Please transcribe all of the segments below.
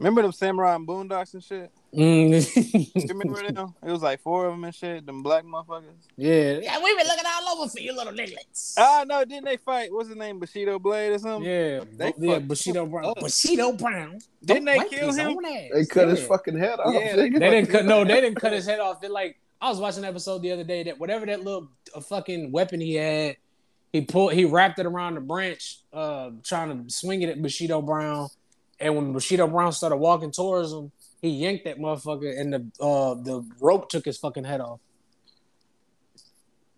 Remember them samurai and boondocks and shit? Mm. Remember them? It was like four of them and shit. Them black motherfuckers. yeah, yeah, we've been looking all over for you little niggas. Ah, no, didn't they fight? What's his name? Bushido Blade or something? yeah, They yeah, Bushido Brown. up. Bushido Brown. Didn't they Don't wipe kill him? They cut his fucking head off. Yeah, nigga. They didn't cut. No, they didn't cut his head off. They like I was watching an episode the other day that whatever that little uh, fucking weapon he had, he pulled, he wrapped it around the branch, uh, trying to swing it at Bushido Brown. And when Bushido Brown started walking towards him, he yanked that motherfucker, and the uh the rope took his fucking head off.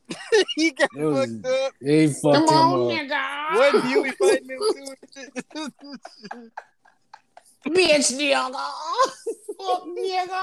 he got It was- fucked up. He fucked Come him on, up. nigga. What you fighting him too? Bitch, nigga. Fuck, nigga.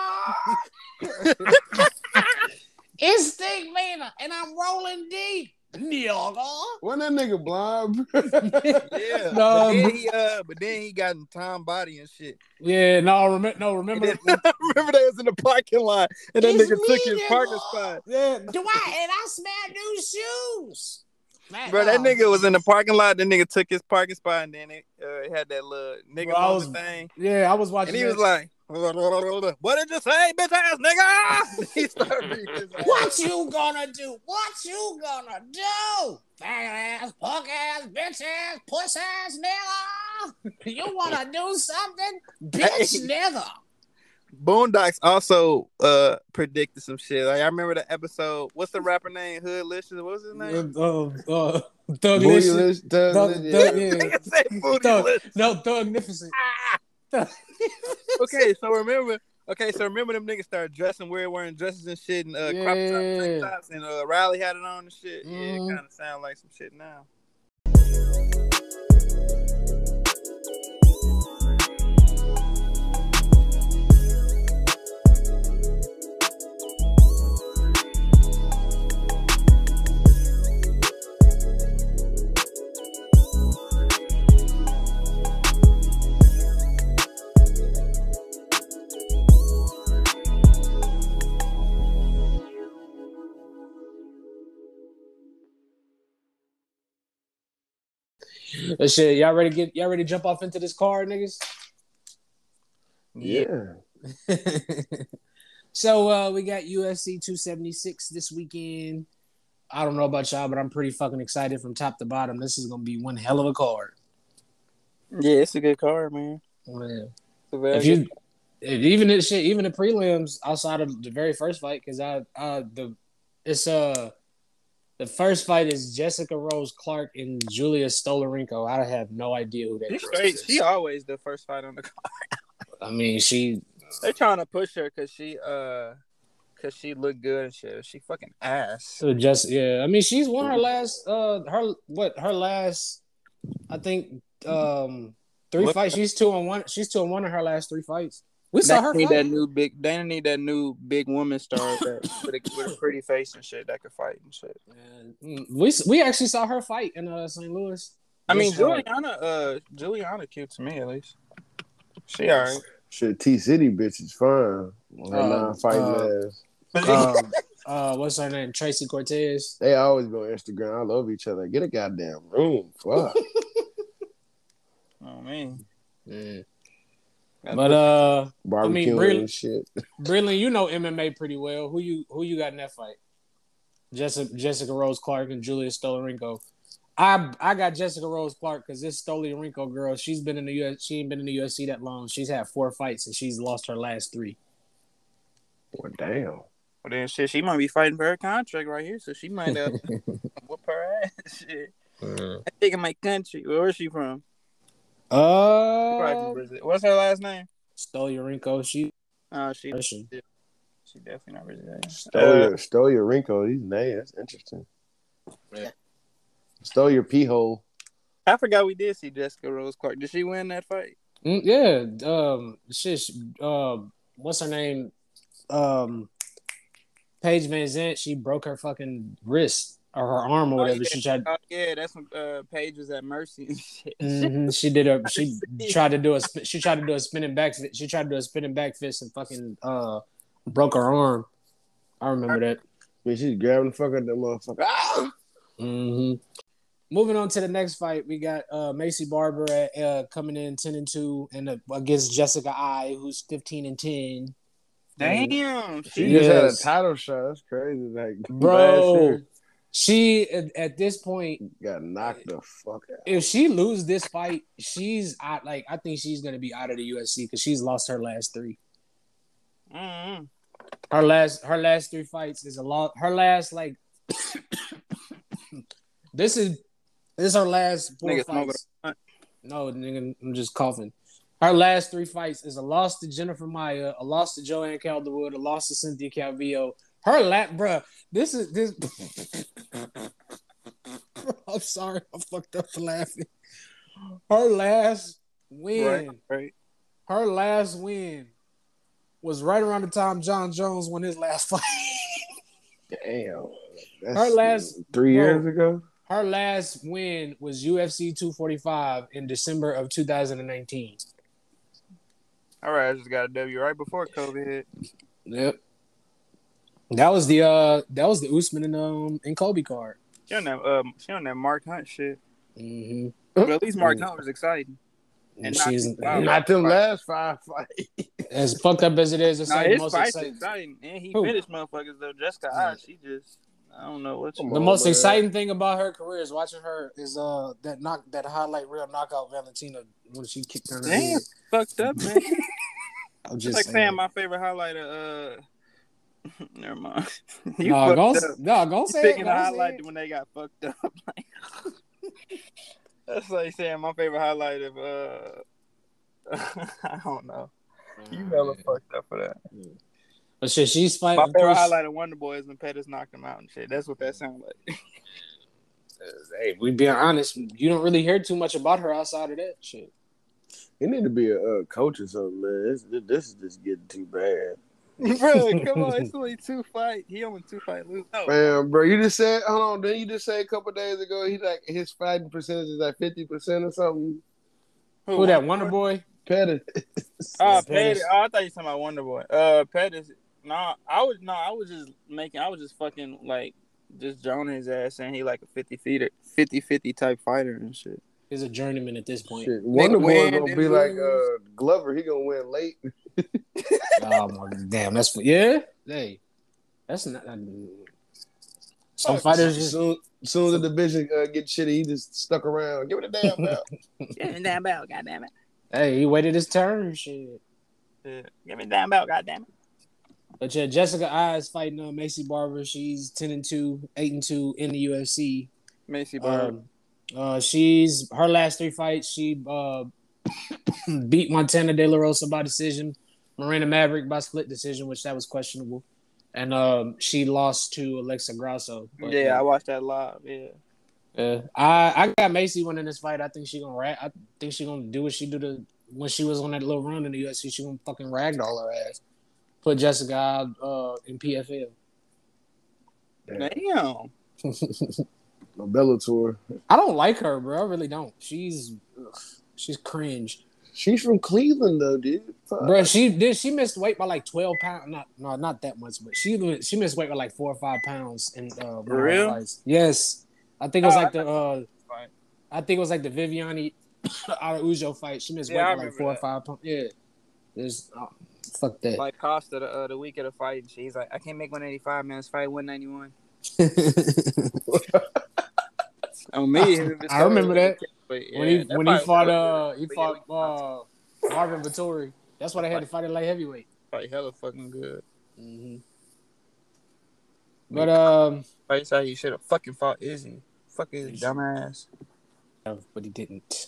it's Stick Vader, and I'm rolling deep. Nigga. When that nigga blind, yeah. No, but, then he, uh, but then he got in Tom body and shit. Yeah, no, remember, no, remember, then- remember they was in the parking lot and that It's nigga took his nigga. parking spot. yeah, Do I? And I smell new shoes. Man, Bro, that nigga was in the parking lot. That nigga took his parking spot and then it uh, had that little nigga Bro, I on was- the thing. yeah. I was watching. And he that. was like, "What did you say, bitch ass nigga?" he started beating his ass. What you gonna do? What you gonna do? Fat ass, punk ass, bitch ass, puss ass nigga. You wanna do something? Bitch nigga. Boondocks also uh predicted some shit. Like I remember the episode. What's the rapper name? Hoodlicious. What was his name? Uh, uh, Thug Booty Licious. list, thug Thug, list, Thug, yeah. yeah. Nigga say Bootylicious. Thug, no, Thugnificent. Okay, so remember, okay, so remember them niggas started dressing weird, wearing dresses and shit, and uh, crop tops, Yeah. tank tops, and uh, Riley had it on and shit. Yeah, it Mhm. kind of sound like some shit now. That shit, y'all ready to get y'all ready to jump off into this car, niggas? Yeah. so uh we got UFC 276 this weekend. I don't know about y'all, but I'm pretty fucking excited from top to bottom. This is gonna be one hell of a card. Yeah, it's a good card, man. Yeah. It's a very If you if even this shit, even the prelims outside of the very first fight, because I uh the it's uh the first fight is Jessica Rose Clark and Julia Stoliarenko. I have no idea who that she is. She always the first fight on the card. I mean, she They're trying to push her because she uh. Cause she looked good and shit. She fucking ass. So just yeah, I mean she's won her last uh her what her last I think um three What- fights. She's two on one. She's two on one in her last three fights. We saw They her need fight. that new big. They need that new big woman star that, with, a, with a pretty face and shit that could fight and shit. And, mm, we we actually saw her fight in uh St. Louis. I mean, Juliana. Uh, Juliana cute to me at least. She alright. Shit, T City bitch is fine. Her Uh, non-fighting uh, ass. um, uh, what's her name? Tracy Cortez. They always go on Instagram. I love each other. Get a goddamn room. Fuck. Oh man. Yeah. But uh, Barbecue really- and shit. Brilliant, you know MMA pretty well. Who you who you got in that fight? Jessica Jessica Rose Clark and Julia Stoliarenko. I I got Jessica Rose Clark because this Stoliarenko girl, she's been in the US, she ain't been in the UFC that long. She's had four fights and she's lost her last three. Well, damn. Well then, shit. She might be fighting for her contract right here, so she might uh, whoop her ass. Shit. I think in my country. Where is she from? Probably from Uh, What's her last name? Stoliarenko, she Oh, she. Russian. She definitely not Brazilian. Stole Uh, your stole your These names. That's interesting. Yeah. Stole your pee hole. I forgot we did see Jessica Rose Clark. Did she win that fight? Mm, yeah, um, shit. she- Uh, what's her name? Um, Paige VanZant. She broke her fucking wrist or her arm or Oh, whatever. yeah. She tried. Oh, yeah, that's when uh, Paige was at Mercy and shit. Mhm, She did a. She tried to do a. She tried to do a spinning back. She tried to do a spinning back fist and fucking uh broke her arm. I remember that. I she's grabbing the fuck out of that motherfucker. Ah! hmm moving on to the next fight, we got uh, Maycee Barber at, uh, coming in ten and two, and uh, against Jessica Eye, who's fifteen and ten. Damn, She she Yes. just had a title shot. That's crazy. Like last Bro, year, she at, at this point, got knocked the fuck out. if she lose this fight, she's out. Like I think she's gonna be out of the UFC because she's lost her last three. mm Her last her last three fights is a lot. Her last like this is this is her last four Nigga fights. No, nigga, I'm just coughing. Her last three fights is a loss to Jennifer Maia, a loss to Joanne Calderwood, a loss to Cynthia Calvillo. Her lap, bruh. This is this. I'm sorry, I fucked up laughing. Her last win, right, right. her last win was right around the time Jon Jones won his last fight. Damn. That's Her last- three bro. years ago. Her last win was UFC 245 in December of 2019. All right, I just got a W right before COVID hit. Yep. That was the uh that was the Usman and um and Colby card. She on that um, she on that Mark Hunt shit. Mm-hmm. But at least Mark Hunt was exciting. And And not she's too. Not them last five fights. as fucked up as it is. It's Nah, like the his most fights exciting. exciting, and he Who? finished motherfuckers though. Jessica, I, she just, I don't know what. Come You, The on, most man. exciting thing about her career is watching her is uh that knock that highlight real knockout Valentina when she kicked her. in Damn. head. fucked up, man. I'm Just just like saying. saying my favorite highlight of uh. Never mind. you no, go, fucked up. no, go say it. Go a say highlight it. when they got fucked up. Like, that's like saying my favorite highlight of uh. I don't know. You hella fucked up for that. But shit, she's fighting. My favorite course- highlight of Wonder Boy is when Pettis knocked him out and shit. That's what that sounds like. Hey, we being honest, you don't really hear too much about her outside of that shit. He need to be a uh, coach or something, man. This, this is just getting too bad. bro, come on, it's only two fight. He only two fight lose. No, Man, bro, you just said, hold on, didn't you just say a couple days ago he like his fighting percentage is like fifty percent or something? Who that Wonder Boy? Petty. Oh, Pettis. Pettis. Oh, I thought you were talking about Wonder Boy. Uh, Pettis. No, I was no, I was just making. I was just fucking like just joning his ass, saying he like a 50 feeder, 50-50 type fighter and shit. He's a journeyman at this point. Shit, Wonder Boy win gonna and be like uh, Glover. He gonna win late. oh my damn, that's yeah. Hey, that's not. some fighters just soon, soon as the division uh, get shitty, he just stuck around. Give it a damn bell. Give me that belt, goddamn it. hey, he waited his turn. Shit. Yeah. Give me that belt, goddamn it. But yeah, Jessica Eye is fighting uh, Maycee Barber. She's ten and two, eight and two in the UFC. Maycee Barber. Um, uh, she's her last three fights. She uh, beat Montana De La Rosa by decision, Miranda Maverick by split decision, which that was questionable, and um, she lost to Alexa Grasso. But, yeah, I watched that live. Yeah. uh, I I got Maycee winning this fight. I think she gonna rag. I think she gonna do what she do to when she was on that little run in the UFC. She gonna fucking ragdoll her ass. Put Jessica out uh, in PFL. Damn. No Bellator. I don't like her, bro. I really don't. She's ugh, she's cringe. She's from Cleveland though, dude. Fuck. Bro, she did. She missed weight by like twelve pounds. Not, no, not that much, but she she missed weight by like four or five pounds And uh, one of her real? fights. Yes, I think it was Oh, like the. uh Fight. I think it was like the Viviane Araujo fight. She missed Yeah, weight by like remember four or five pounds. Yeah, there's oh, fuck that. Like Costa the, uh, the week of the fight, and she's like, I can't make 185 man. It's fight 191. On me, if it's I remember that. But, when he when he fought uh good. he But fought yeah, uh Marvin Vettori. That's why they had to fight at light heavyweight. fight hella fucking good. Mm-hmm. But um, Fights how you should have fucking fought Izzy. Fucking dumbass. but he didn't.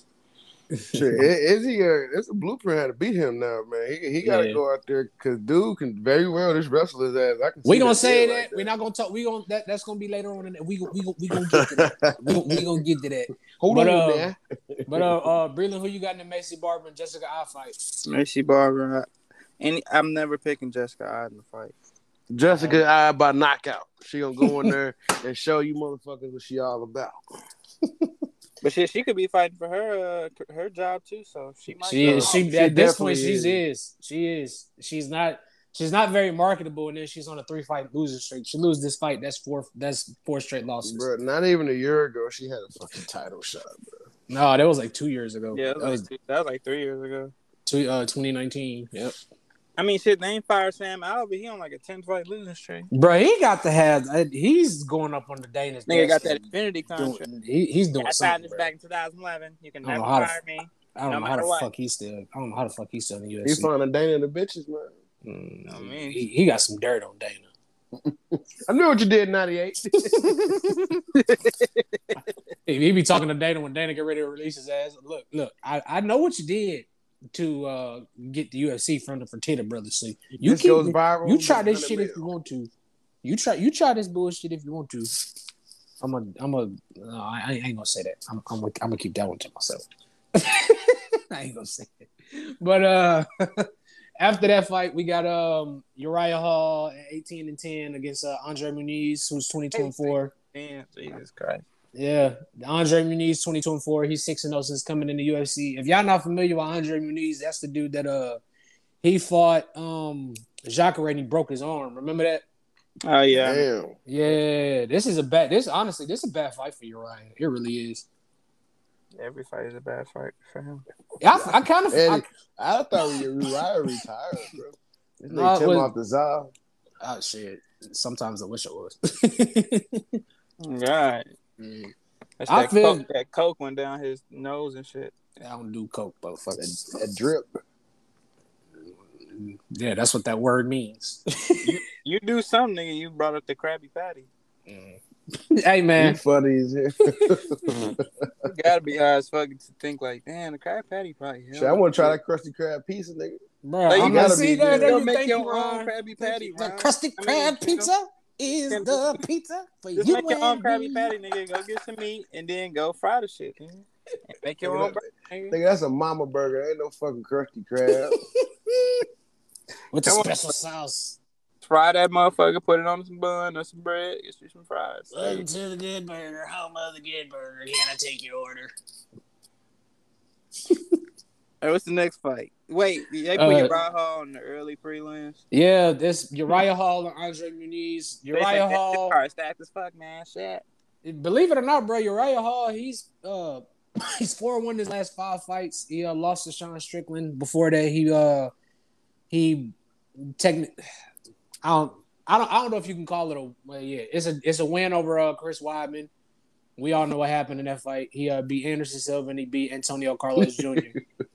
Shit, I- Izzy, uh, it's a blueprint how to beat him now, man. He, he got to Yeah. go out there because dude can very well just wrestle his ass. I can. We see gonna say that. like We're not gonna talk. We gonna that, that's gonna be later on. In the, we gon- we we gonna get to that. we, gon- we gonna get to that. Hold But, on, uh, man. But uh, uh, Breland, who you got in the Maycee Barber and Jessica Eye fight? Maycee Barber. And I'm never picking Jessica Eye in the fight. Jessica, I by knockout. She gonna go in there and show you motherfuckers what she all about. But shit, she could be fighting for her uh, her job too. So she might. She go. is. She, She at this point, she's is. is. She is. She's not. she's not very marketable, and then she's on a three fight losing streak. She lose this fight, that's four that's four straight losses. Bro, not even a year ago, she had a fucking title shot, bro. No, that was like two years ago. Yeah, that that was was, like, that was like three years ago. two, uh, 2019. Yep. I mean, shit, they ain't fired Sam Alvey. He on like a ten fight losing streak. Bro, he got to have. uh, He's going up on the Danish. Nigga got that Infinity contract. Doing, he, he's doing I signed something. this back in 2011. You can I don't never know how to- fire me. I don't no know how the what. fuck he's still. I don't know how the fuck he's still in the He UFC. finding Dana and the bitches, man. Mm, I mean- he, he got some dirt on Dana. I knew what you did in '98. He, he be talking to Dana when Dana get ready to release his ass. Look, look, I, I know what you did to uh, get the UFC from the Fertitta brothers. See, you this keep, goes viral. you try this shit if you want to. You try you try this bullshit if you want to. I'm a I'm a no, I, I ain't gonna say that. I'm I'm gonna, I'm gonna keep that one to myself. I ain't gonna say it. But uh after that fight, we got um Uriah Hall at 18 and 10 against uh, Andre Muniz, who's 22 and 4. Damn, Jesus Christ. Yeah, Andre Muniz, 22 and 4. He's 6 and 0 since coming in the UFC. If y'all not familiar with Andre Muniz, that's the dude that uh he fought um Jacare and he broke his arm. Remember that? Oh yeah. Damn. Yeah, this is a bad. This honestly, this is a bad fight for Uriah. It really is. Every fight is a bad fight for him. I, I kind of. I, Eddie, I thought we were Uriah retired, bro. This No, nigga it Tim was- off the Zaw. oh shit. Sometimes I wish it was. God. Mm, That's I that, feel- coke, that coke went down his nose and shit. I don't do coke, That, motherfucker. that drip. Yeah, that's what that word means. You do something, nigga. You brought up the Krabby Patty. hey You man, funny as hell. You gotta be high as fuck to think like, damn, the Krabby Patty probably. Shit, I want to try that Krusty Krab pizza, nigga. bro, Like, you I'm not gotta see be that. good. There Go you make thank your you, own Ron. Krabby Patty. The Ron. Krusty I mean, Krab pizza is the pizza for Just you make your own and Krabby. Patty, nigga. Go get some meat and then go fry the shit. nigga. Make your own burger. nigga. Nigga, that's a mama burger. Ain't no fucking Krusty Krab. with the Come on. special sauce. Fry that motherfucker. Put it on some bun or some bread. Get you some fries. Welcome to the Good Burger, home of the Good Burger. Can I take your order? Hey, what's the next fight? Wait, they put Uh, Uriah Hall in the early prelims. Yeah, this Uriah Hall and Andre Muniz. Uriah Hall. Car stacked as fuck, man. Shit. Believe it or not, bro, Uriah Hall, he's uh he's four one his last five fights. He uh, lost to Sean Strickland. Before that, he uh he techni- I don't I don't I don't know if you can call it a well, yeah, it's a it's a win over uh Chris Weidman. We all know what happened in that fight. He uh, beat Anderson Silva and he beat Antonio Carlos Jr.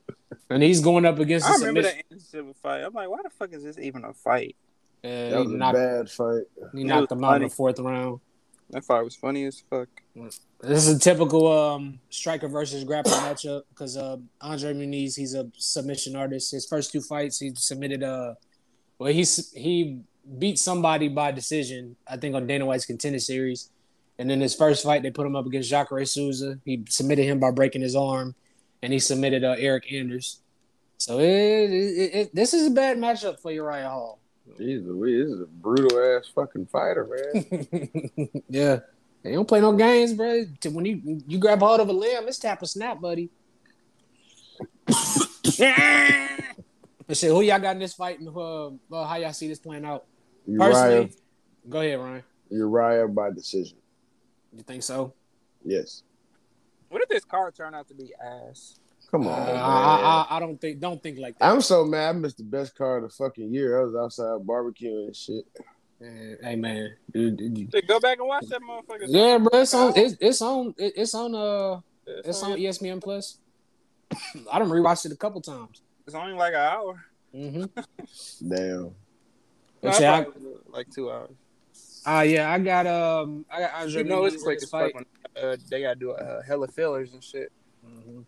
and he's going up against I the remember submission. that Anderson fight. I'm like, why the fuck is this even a fight? Uh, That he was a bad fight. he It knocked was him out in the fourth round. That fight was funny as fuck. This is a typical um, striker versus grappler matchup because uh, Andre Muniz, he's a submission artist. His first two fights, he submitted uh well, he he beat somebody by decision, I think on Dana White's contender series. And then his first fight, they put him up against Jacare Souza. He submitted him by breaking his arm, and he submitted uh, Eric Anders. So it, it, it, this is a bad matchup for Uriah Hall. Jesus, this is a brutal ass fucking fighter, man. yeah, they don't play no games, bro. When you you grab hold of a limb, it's tap or snap, buddy. But shit, who y'all got in this fight, and uh, uh, how y'all see this playing out? Uriah, Personally, go ahead, Ryan. Uriah by decision. You think so? Yes. What if this car turned out to be ass? Come Uh, on, man. I, I, I don't think don't think like that. I'm so mad. I missed the best car of the fucking year. I was outside barbecuing and shit. Man, hey man, dude, dude, Dude, Go back and watch that motherfucker. yeah, bro, it's on it's, it's on it's on uh It's, it's on only, ESPN Plus. I done rewatched it a couple times. it's only like an hour. Mm-hmm. Damn. No, But I yeah, thought like two hours. I, uh, yeah, I got um, I got Andre. You know it's in quick this as fuck when uh, they gotta do a uh, hella fillers and shit. Mhm.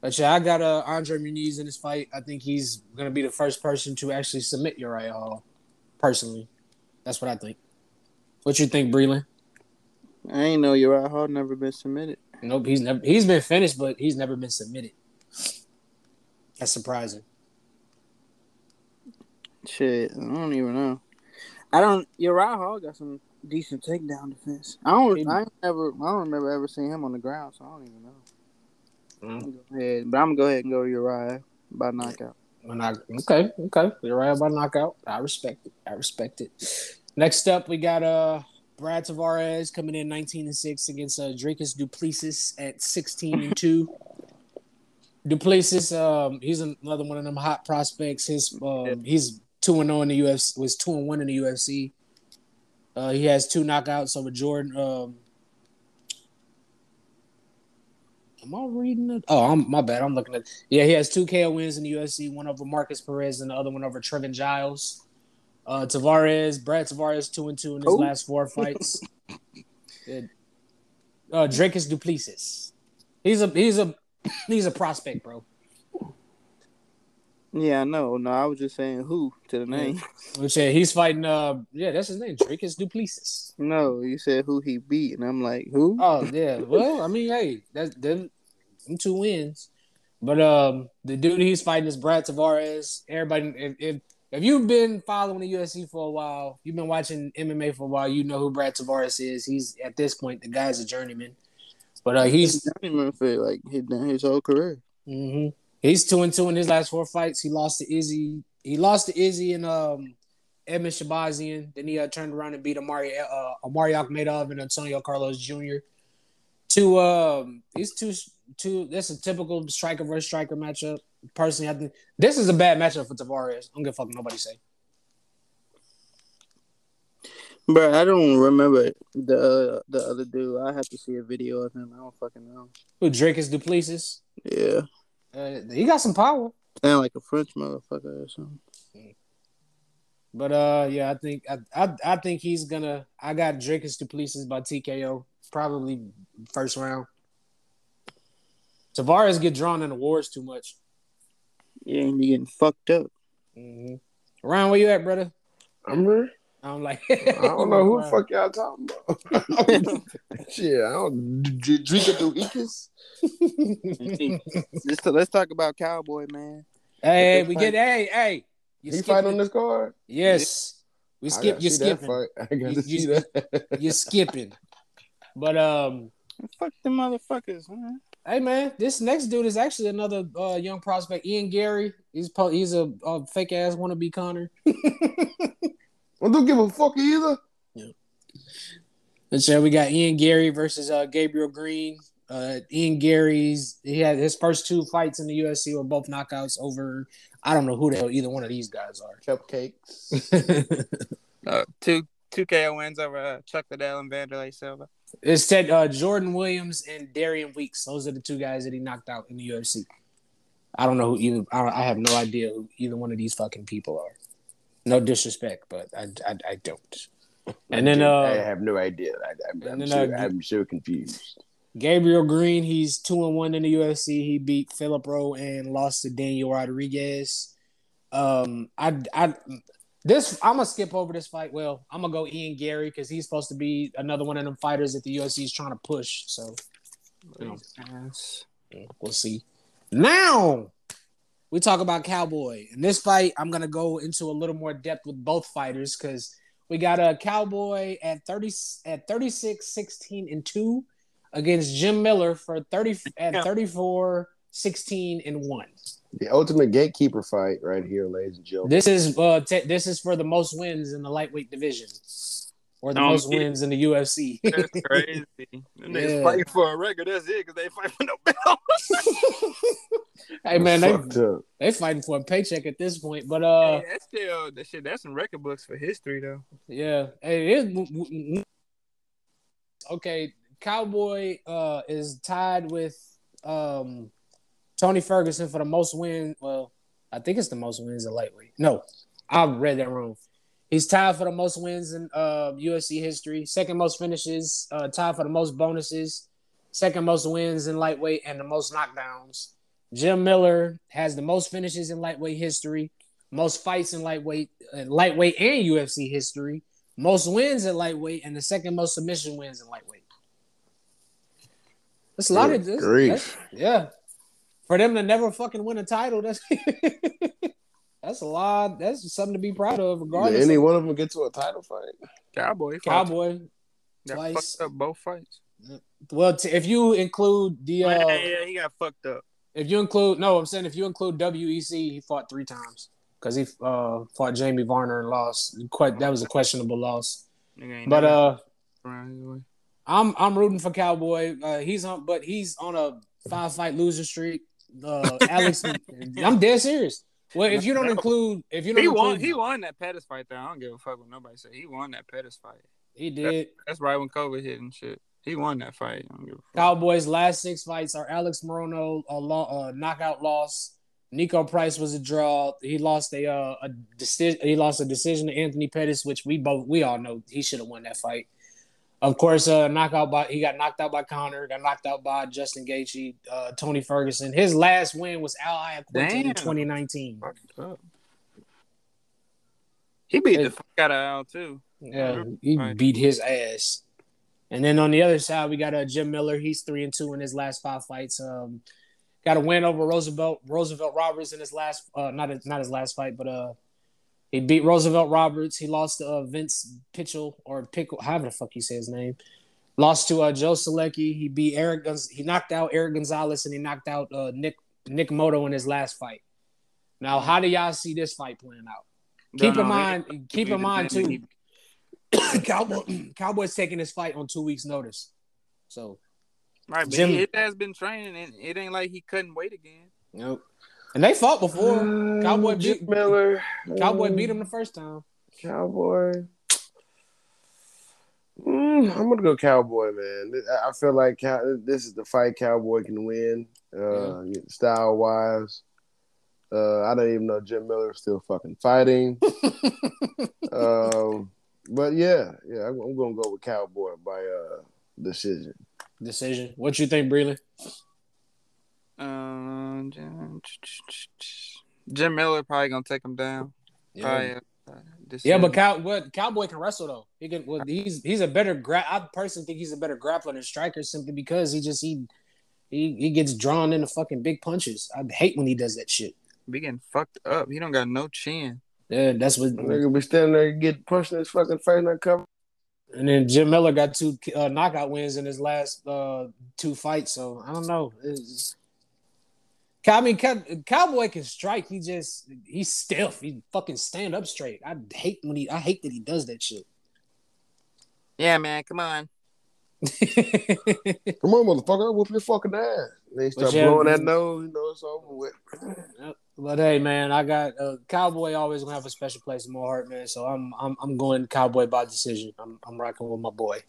But yeah, I got uh, Andre Muniz in this fight. I think he's gonna be the first person to actually submit Uriah Hall. Personally, that's what I think. What you think, Breland? I ain't know Uriah Hall never been submitted. Nope, he's never he's been finished, but he's never been submitted. That's surprising. Shit, I don't even know. I don't. Uriah Hall got some decent takedown defense. I don't. I never. I don't remember ever seeing him on the ground, so I don't even know. Mm. Go ahead, but I'm gonna go ahead and go to Uriah by knockout. When I, okay, okay, you're right about knockout. I respect it. I respect it. Next up, we got uh Brad Tavares coming in 19 and six against uh, Dricus Du Plessis at 16 and two. Du Plessis, um, he's another one of them hot prospects. His um, he's two and zero in the UFC. Was two and one in the UFC. Uh, he has two knockouts over Jordan. Um, am I reading it? Oh, I'm my bad. I'm looking at. Yeah, he has two KO wins in the UFC. One over Markus Perez and the other one over Trevin Giles. Uh, Tavares, Brad Tavares, two and two in his Who? last four fights. Uh, Dricus Du Plessis. He's a he's a he's a prospect, bro. Yeah, I know. No, I was just saying who to the name. Which he's fighting. Uh, yeah, that's his name, Dricus Du Plessis. No, you said who he beat, and I'm like, who? Oh yeah. Well, I mean, hey, that's them, them two wins. But um, the dude he's fighting is Brad Tavares. Everybody, if, if if you've been following the UFC for a while, you've been watching MMA for a while, you know who Brad Tavares is. He's at this point the guy's a journeyman. But uh, he's journeyman for like his, his whole career. hmm He's two and two in his last four fights. He lost to Izzy. He lost to Izzy and um Edmund Shahbazyan. Then he uh, turned around and beat Amari uh, Omari Akhmedov and Antonio Carlos Jr. Two um these two two that's a typical striker versus striker matchup. Personally, I think this is a bad matchup for Tavares. I don't give a fuck nobody say. Bro, I don't remember the uh, the other dude. I have to see a video of him. I don't fucking know. Who Dricus Du Plessis? Yeah, Uh, he got some power. sound like a French motherfucker or something. But uh, yeah, I think I, I I think he's gonna. I got Dricus Du Plessis by TKO, probably first round. Tavares get drawn in the wars too much. Yeah, and you getting fucked up. Mm-hmm. Ryan, where you at, brother? I'm ready. I'm like, I don't know who the fuck y'all talking about. Shit, I don't. D- D- Drika Duikis? Just to, let's talk about Cowboy, man. Hey, we get hey hey. You He skipping- fight on this card? Yes, we skip. You're skipping. I You- to see you- that. You're skipping. But um, Fuck them motherfuckers, man. hey man, this next dude is actually another uh, young prospect, Ian Garry. He's po- he's a, a fake ass wannabe Conor. I don't give a fuck either. Yeah. And so we got Ian Garry versus uh, Gabriel Green. Uh, Ian Garry's he had his first two fights in the UFC were both knockouts over. I don't know who the hell either one of these guys are. Cupcakes. Uh, two two KO wins over uh, Chuck Liddell and Vanderlei Silva. It said uh, Jordan Williams and Darian Weeks. Those are the two guys that he knocked out in the UFC. I don't know who either. I, I have no idea who either one of these fucking people are. No disrespect, but I, I, I don't. And then uh, I have no idea. I, I'm, I'm, then, so, uh, I'm so confused. Gabriel Green, he's two and one in the UFC. He beat Philip Rowe and lost to Daniel Rodriguez. Um, I, I, this I'm gonna skip over this fight. Well, I'm gonna go Ian Garry because he's supposed to be another one of them fighters that the UFC is trying to push. So you know, we'll see. Now we talk about Cowboy. In this fight, I'm gonna go into a little more depth with both fighters because we got a Cowboy at 30 at 36, 16, and 2 against Jim Miller for 30 at 34, 16, and 1. The ultimate gatekeeper fight right here, ladies and gentlemen. This is uh t- this is for the most wins in the lightweight division. Or the most wins in the UFC. That's crazy. Them niggas Yeah. fighting for a record. That's it, because they fight for no belt. hey man, they Fucked up. they fighting for a paycheck at this point. But uh Hey, that's still that shit. That's some record books for history, though. Yeah, Hey, it is. Okay, Cowboy uh, is tied with um, Tony Ferguson for the most win. Well, I think it's the most wins in lightweight. No, I read that wrong. He's tied for the most wins in uh, UFC history. Second most finishes. Uh, tied for the most bonuses. Second most wins in lightweight and the most knockdowns. Jim Miller has the most finishes in lightweight history most fights in lightweight, uh, lightweight and UFC history, most wins in lightweight, and the second most submission wins in lightweight. That's a lot of Good this. grief. Yeah, for them to never fucking win a title, that's that's a lot. That's something to be proud of, Did regardless. any of one of them get to a title fight? Cowboy. fought- Cowboy. got twice. fucked up both fights. Well, t- if you include the uh, yeah, he got fucked up. If you include no, I'm saying if you include WEC, he fought three times because he uh, fought Jamie Varner and lost. Quite that was a questionable loss. But uh. I'm I'm rooting for Cowboy. Uh, he's on, but he's on a five fight loser streak. Uh, Alex, I'm dead serious. Well, if you don't include, if you don't He include, won. He won that Pettis fight. Though I don't give a fuck what nobody said. He won that Pettis fight. he did. That's right when COVID hit and shit. He won that fight. I don't give a fuck. Cowboys' last six fights are Alex Morono a lo- uh, knockout loss. Niko Price was a draw. He lost a uh, a decision. He lost a decision to Anthony Pettis, which we both we all know he should have won that fight. Of course, uh, knockout by he got knocked out by Conor. Got knocked out by Justin Gaethje, uh, Tony Ferguson. His last win was Al Iaquinta in 2019. Fucked. He beat Hey. the fuck out of Al too. Yeah, he Right. beat his ass. And then on the other side, we got uh, Jim Miller. He's three and two in his last five fights. Um, got a win over Roosevelt Roosevelt Roberts in his last uh, not his, not his last fight, but uh, he beat Roosevelt Roberts. He lost to uh, Vince Pitchell or Pickle, however the fuck you say his name. Lost to uh, Joe Solecki. He beat Eric. Gonz- he knocked out Eric Gonzalez and he knocked out uh, Nick Nick Moto in his last fight. Now, how do y'all see this fight playing out? Keep Don't in mind, keep in mind too. Cowboy, Cowboys taking this fight on two weeks' notice. So, Right, but Jim- he, his has been training, and it ain't like he couldn't wait again. nope. And they fought before. Cowboy Uh, beat- Jim Miller. Cowboy um, beat him the first time. Cowboy. Mm, I'm gonna go Cowboy, man. I- feel like Cow- this is the fight Cowboy can win, uh, style wise. Uh, I don't even know Jim Miller is still fucking fighting. um, but yeah, yeah, I'm, I'm gonna go with Cowboy by uh decision. Decision. What you think, Breland? Um, Jim, Jim Miller probably gonna take him down. Probably, uh, Yeah, but. Cow, what Cowboy can wrestle though. He can. Well, he's he's a better. Gra- I personally think he's a better grappler than striker simply because he just he he he gets drawn into fucking big punches. I hate when he does that shit. be getting fucked up. He don't got no chin. Yeah, that's what. Nigga be standing there and get punched in his fucking face not cover. And then Jim Miller got two uh, knockout wins in his last uh, two fights. So I don't know. It's- I mean, Cowboy can strike. He just he's stiff. He fucking stand up straight. I hate when he. I hate that he does that shit. Yeah, man, come on. Come on, motherfucker, I'll whoop your fucking ass. They start But yeah, blowing that nose, you know it's over with. But hey, man, I got uh, Cowboy. Always gonna have a special place in my heart, man. So I'm I'm I'm going Cowboy by decision. I'm I'm rocking with my boy.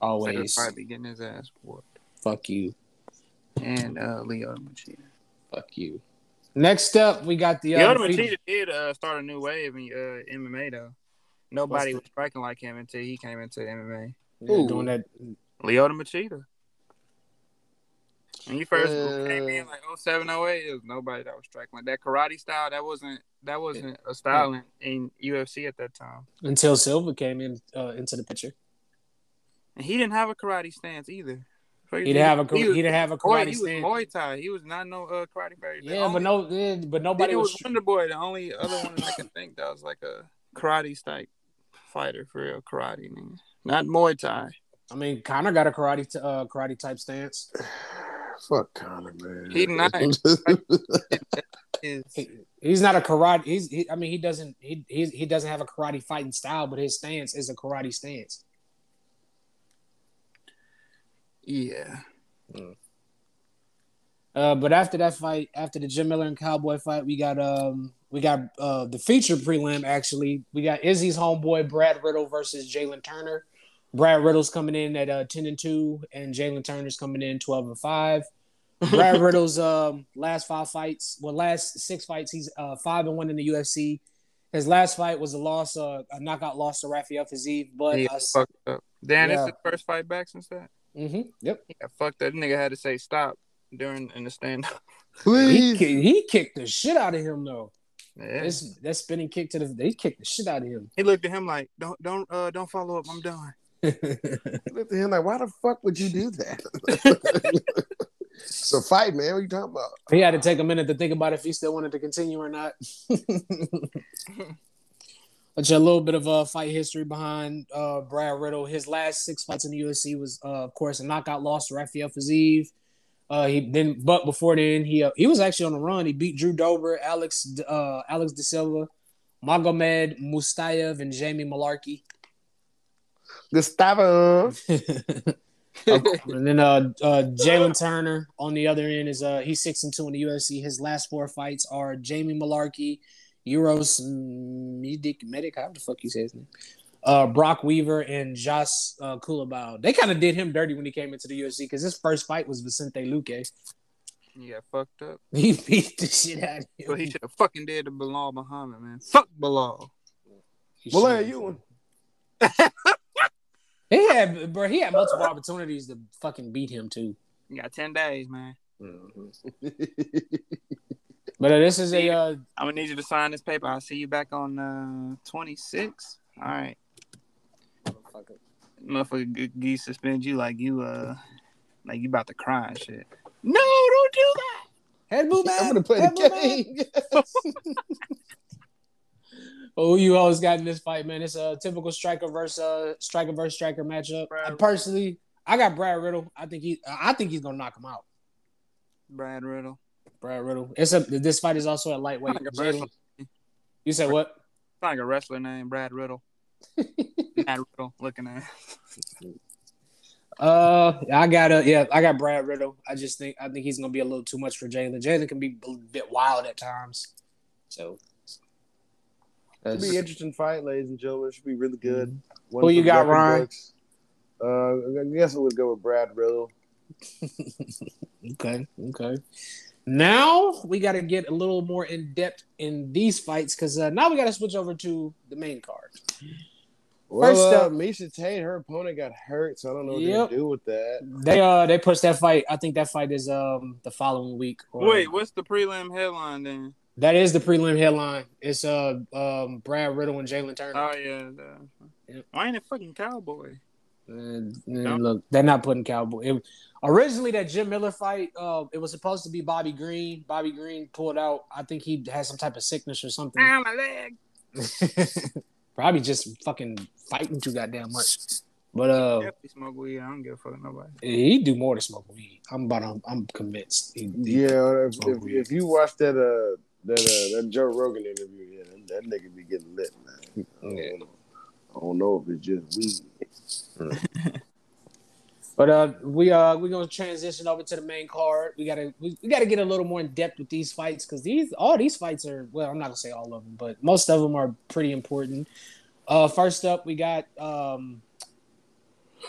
Always. Probably getting his ass whooped. Fuck you. And uh, Leo Machida. Fuck you. Next up, we got the Leo uh, Machida did uh, start a new wave in uh, MMA though. Nobody was striking like him until he came into MMA. yeah, doing that. Leo Machida. When you first Uh, came in like 07, 08, there was nobody that was striking like that karate style. That wasn't that wasn't a style in, in UFC at that time. Until Silva came in uh, into the picture, And he didn't have a karate stance either. He didn't have a He he, was- didn't have a Boy, karate he was. Muay Thai. He was not no uh, karate player. The Yeah, but only- no, yeah, but nobody it was. was Wonder Boy, the only other one I can think that was like a karate type fighter for real karate, nigga. not Muay Thai. I mean, Conor got a karate t- uh, karate type stance. Fuck Conor, man. He not. He, he's not a karate. He's. He, I mean, he doesn't. He, he he doesn't have a karate fighting style, but his stance is a karate stance. Yeah. Uh, but after that fight, after the Jim Miller and Cowboy fight, we got um we got uh the feature prelim actually. We got Izzy's homeboy Brad Riddell versus Jalen Turner. Brad Riddell's coming in at uh, ten and two, and Jalen Turner's coming in twelve and five. Brad Riddell's um last five fights, well last six fights, he's uh five and one in the UFC. His last fight was a loss, uh, a knockout loss to Rafael Fiziev, but He uh, fucked. Dan, Yeah. this is his first fight back since that. Mhm, yep, He got fucked up. Nigga had to say stop during in the stand up. he Please. he kicked the shit out of him though. Yeah. It's, that spinning kick to the they kicked the shit out of him. He looked at him like, don't don't uh don't follow up. I'm done. Looked at him like, why the fuck would you do that? it's a fight, man. What are you talking about? he had to take a minute to think about if he still wanted to continue or not. A little bit of a fight history behind uh, Brad Riddell. His last six fights in the UFC was, uh, of course, a knockout loss to Rafael Fiziev, Uh, he then, but before then, he uh, he was actually on the run. He beat Drew Dober, Alex uh, Alex De Silva, Magomed Mustayev, and Jamie Mullarkey. Gustavo. and then uh, uh, Jalen Turner on the other end is uh he's six and two in the UFC. His last four fights are Jamie Mullarkey, Uros Medic Medic, how the fuck you say his name? Uh, Brock Weaver and Josh uh, Culibao. They kind of did him dirty when he came into the UFC because his first fight was Vicente Luque. You got fucked up. He beat the shit out of him. Well, he should have fucking did to Belal Muhammad, man. Fuck Belal. He Well, hey, you one. He had, bro. He had multiple opportunities to fucking beat him too. You got ten days, man. But uh, this is a uh, I'm gonna need you to sign this paper. I'll see you back on uh 26. All right. Motherfucker, g- Gee suspend you like you uh like you about to cry and shit. No, don't do that. head move, I'm gonna play the game. Oh, you always got in this fight, man. It's a typical striker versus uh, striker versus striker matchup. Brad I personally, I got Brad Riddell. I think he, I think he's gonna knock him out. Brad Riddell. Brad Riddell. It's a. This fight is also a lightweight. Like a wrestler. You said what? It's like a wrestler name, Brad Riddell. Brad Riddell looking at. Uh, I got a yeah. I got Brad Riddell. I just think I think he's gonna be a little too much for Jalen. Jalen can be a bit wild at times. So. Should be an interesting fight, ladies and gentlemen. It should be really good. One Who you got, Weapon Ryan? Books. Uh, I guess I would go with Brad Riddell. Okay, okay. Now we got to get a little more in depth in these fights because uh, now we got to switch over to the main card. Well, First uh, up- Miesha Tate, her opponent got hurt, so I don't know what Yep. to do with that. They uh they pushed that fight. I think that fight is um the following week. or- Wait, what's the prelim headline then? that is the prelim headline. It's uh um Brad Riddell and Jalen Turner. Oh yeah. The, Yep. Why ain't it fucking cowboy? And, and look, they're not putting Cowboy. It, originally, that Jim Miller fight, uh, it was supposed to be Bobby Green. Bobby Green pulled out. I think he had some type of sickness or something. Ah, my leg. Probably just fucking fighting too goddamn much. But uh, Definitely smoke weed. I don't give a fuck nobody. he do more to smoke weed. I'm about. I'm, I'm convinced. He- he- Yeah, if, if, if you watch that uh that uh that Joe Rogan interview, yeah, that, that nigga be getting lit, man. I. I don't know if it's just weed. But uh, we uh we gonna transition over to the main card. We gotta we, we gotta get a little more in depth with these fights because these all these fights are well, I'm not gonna say all of them, but most of them are pretty important. Uh, first up, we got um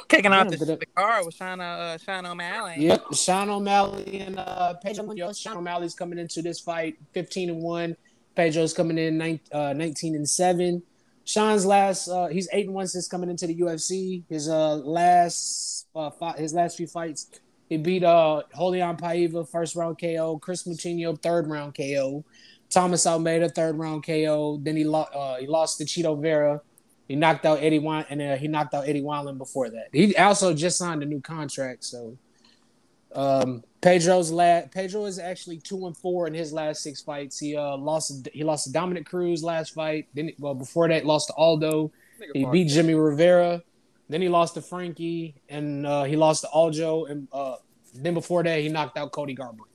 Kicking off the, but, uh, the car with Sean, uh, Sean O'Malley. Yep, Sean O'Malley and uh, Pedro Munhoz. Sean O'Malley's coming into this fight 15 and one. Pedro's coming in nine, uh, 19 and seven. Sean's last, uh, he's eight and one since coming into the UFC. His uh last, uh, his last few fights, he beat uh Julian Paiva first round KO, Kris Moutinho third round KO, Thomas Almeida third round KO. Then he lost, uh, he lost to Chito Vera. He knocked out Eddie Wan, and uh, he knocked out Eddie Wineland before that. He also just signed a new contract, so. Um, Pedro's last Pedro is actually two and four in his last six fights. He uh lost he lost to Dominick Cruz last fight. Then well before that lost to Aldo. He beat Jimmy Rivera. Then he lost to Frankie and uh, he lost to Aljo. And uh, then before that he knocked out Cody Garbrandt.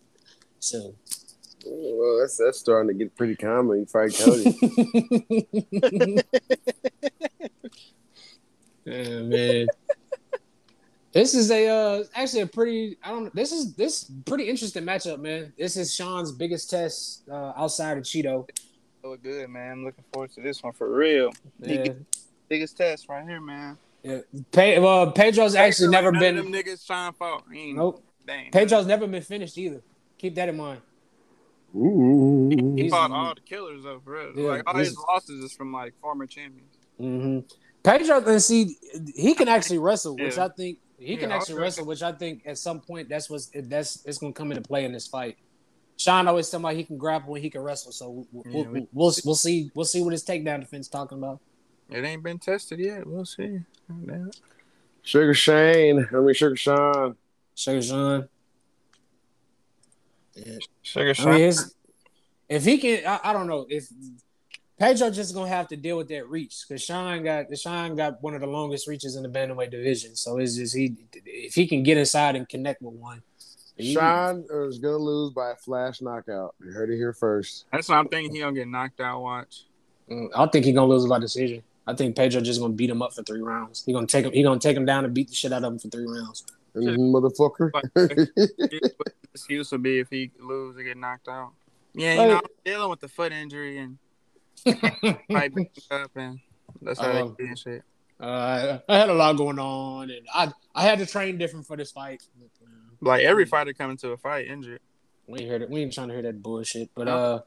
So Well, that's that's starting to get pretty common. You fight Cody. yeah, man. This is a uh, actually a pretty I don't this is this pretty interesting matchup, man. This is Sean's biggest test uh, outside of Chito. Look good, man. I'm looking forward to this one for real. Yeah. Biggest test right here, man. Yeah. Pe- well, Pedro's actually never None been of them niggas Sean fault. He nope. Dang. Pedro's never been finished either. Keep that in mind. Ooh. He He's- fought all the killers though, for real. Yeah, like all he's- his losses is from like former champions. hmm Pedro, can see, he can actually wrestle, which Yeah. I think he can Yeah, actually okay. wrestle, which I think at some point that's what's that's it's gonna come into play in this fight. Sean always somebody he can grapple and he can wrestle, so we'll, Yeah, we'll, we- we'll, we'll see we'll see what his takedown defense talking about. It ain't been tested yet. We'll see. Sugar Shane. I mean Sugar Sean. Sugar Sean. Sugar I mean, if he can, I, I don't know if Pedro just gonna have to deal with that reach because Sean got Sean got one of the longest reaches in the bantamweight division. So it's just he if he can get inside and connect with one, Sean is gonna lose by a flash knockout. You heard it here first. That's what I'm thinking. He gonna get knocked out. Watch. Mm, I think he's gonna lose by decision. I think Pedro just gonna beat him up for three rounds. He gonna take him. He gonna take him down and beat the shit out of him for three rounds. Mhm, motherfucker. Excuse would be if he lose and get knocked out. Yeah, you Like- know, I'm dealing with the foot injury and pipe up, and that's how Um, they do shit. Uh, I had a lot going on, and I I had to train different for this fight. Like every fighter coming to a fight injured. We ain't heard it. We ain't trying to hear that bullshit. But uh,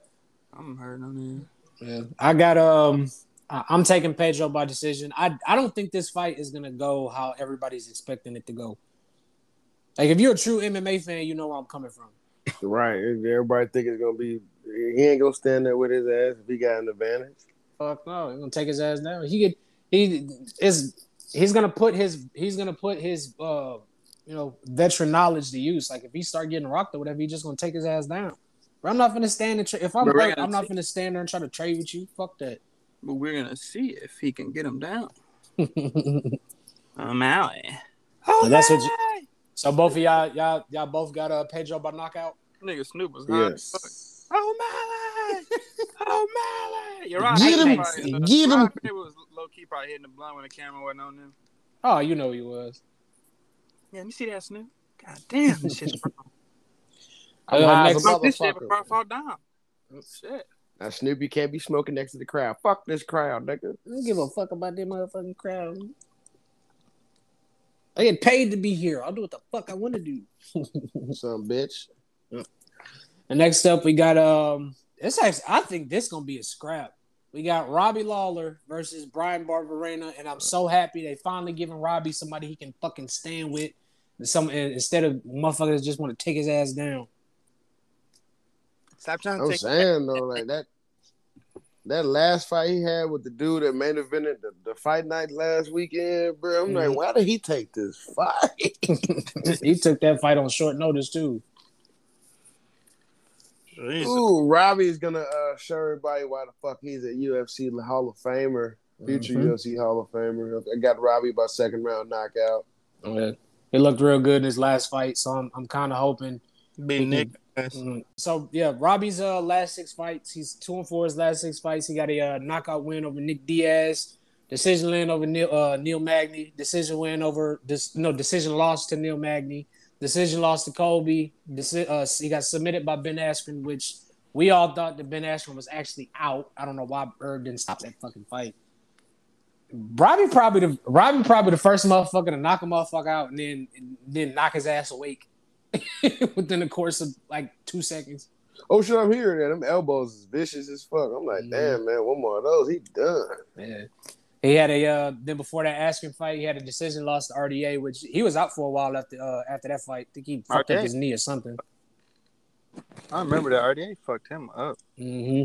I'm hurting on yeah, I got um, I- I'm taking Pedro by decision. I I don't think this fight is gonna go how everybody's expecting it to go. Like if you're a true MMA fan, you know where I'm coming from. right. Everybody think it's gonna be. He ain't gonna stand there with his ass if he got an advantage. Fuck no, he's gonna take his ass down. He could he is he's gonna put his he's gonna put his uh you know veteran knowledge to use. Like if he start getting rocked or whatever, he's just gonna take his ass down. But I'm not gonna stand and tra- if I'm But we're hurt, gonna I'm not gonna stand there and try to trade with you. Fuck that. But we're gonna see if he can get him down. I'm out. Oh, that's what you- so both of y'all y'all y'all both got a uh, Pedro by knockout. Nigga Snoop was hot. Yes. Oh my! Oh my! You're right. Get him, Probably- get him. Ryan Faber was low key probably hitting the blunt when the camera wasn't on them. Oh, you know he was. Yeah, let me see that Snoop? God damn, this shit's wrong. Uh, high as next, a this shit motherfucker. before I fall down. Shit. Now Snoopy can't be smoking next to the crowd. Fuck this crowd, nigga. I don't give a fuck about that motherfucking crowd. I get paid to be here. I'll do what the fuck I want to do. Some bitch. And next up, we got um. This actually, I think this gonna be a scrap. We got Robbie Lawler versus Bryan Barberena, and I'm so happy they finally giving Robbie somebody he can fucking stand with. Some instead of motherfuckers just want to take his ass down. Stop trying to I'm take saying though, like that. That last fight he had with the dude that main evented the, the fight night last weekend, bro. I'm Mhm. like, why did he take this fight? he took that fight on short notice too. Jesus. Ooh, Robbie's gonna uh, show everybody why the fuck he's a UFC Hall of Famer, future Mhm. UFC Hall of Famer. I got Robbie by second round knockout. Yeah. He looked real good in his last fight, so I'm I'm kind of hoping Be Nick. Mhm. So yeah, Robbie's uh last six fights, he's two and four his last six fights. He got a uh, knockout win over Nick Diaz, decision win over Neil uh, Neil Magny, decision win over this no decision loss to Neil Magny, decision loss to Colby. Deci- uh, he got submitted by Ben Askren, which we all thought that Ben Askren was actually out. I don't know why Herb didn't stop that fucking fight. Robbie probably the Robbie probably the first motherfucker to knock a motherfucker out and then and then knock his ass awake within the course of like two seconds. Oh shit, I'm hearing that. Them elbows is vicious as fuck. I'm like, Mhm. damn man, one more of those, he done. Yeah. He had a uh, then before that Askren fight, he had a decision loss to RDA, which he was out for a while after uh, after that fight. I think he fucked up his knee or something. I remember that RDA fucked him up. hmm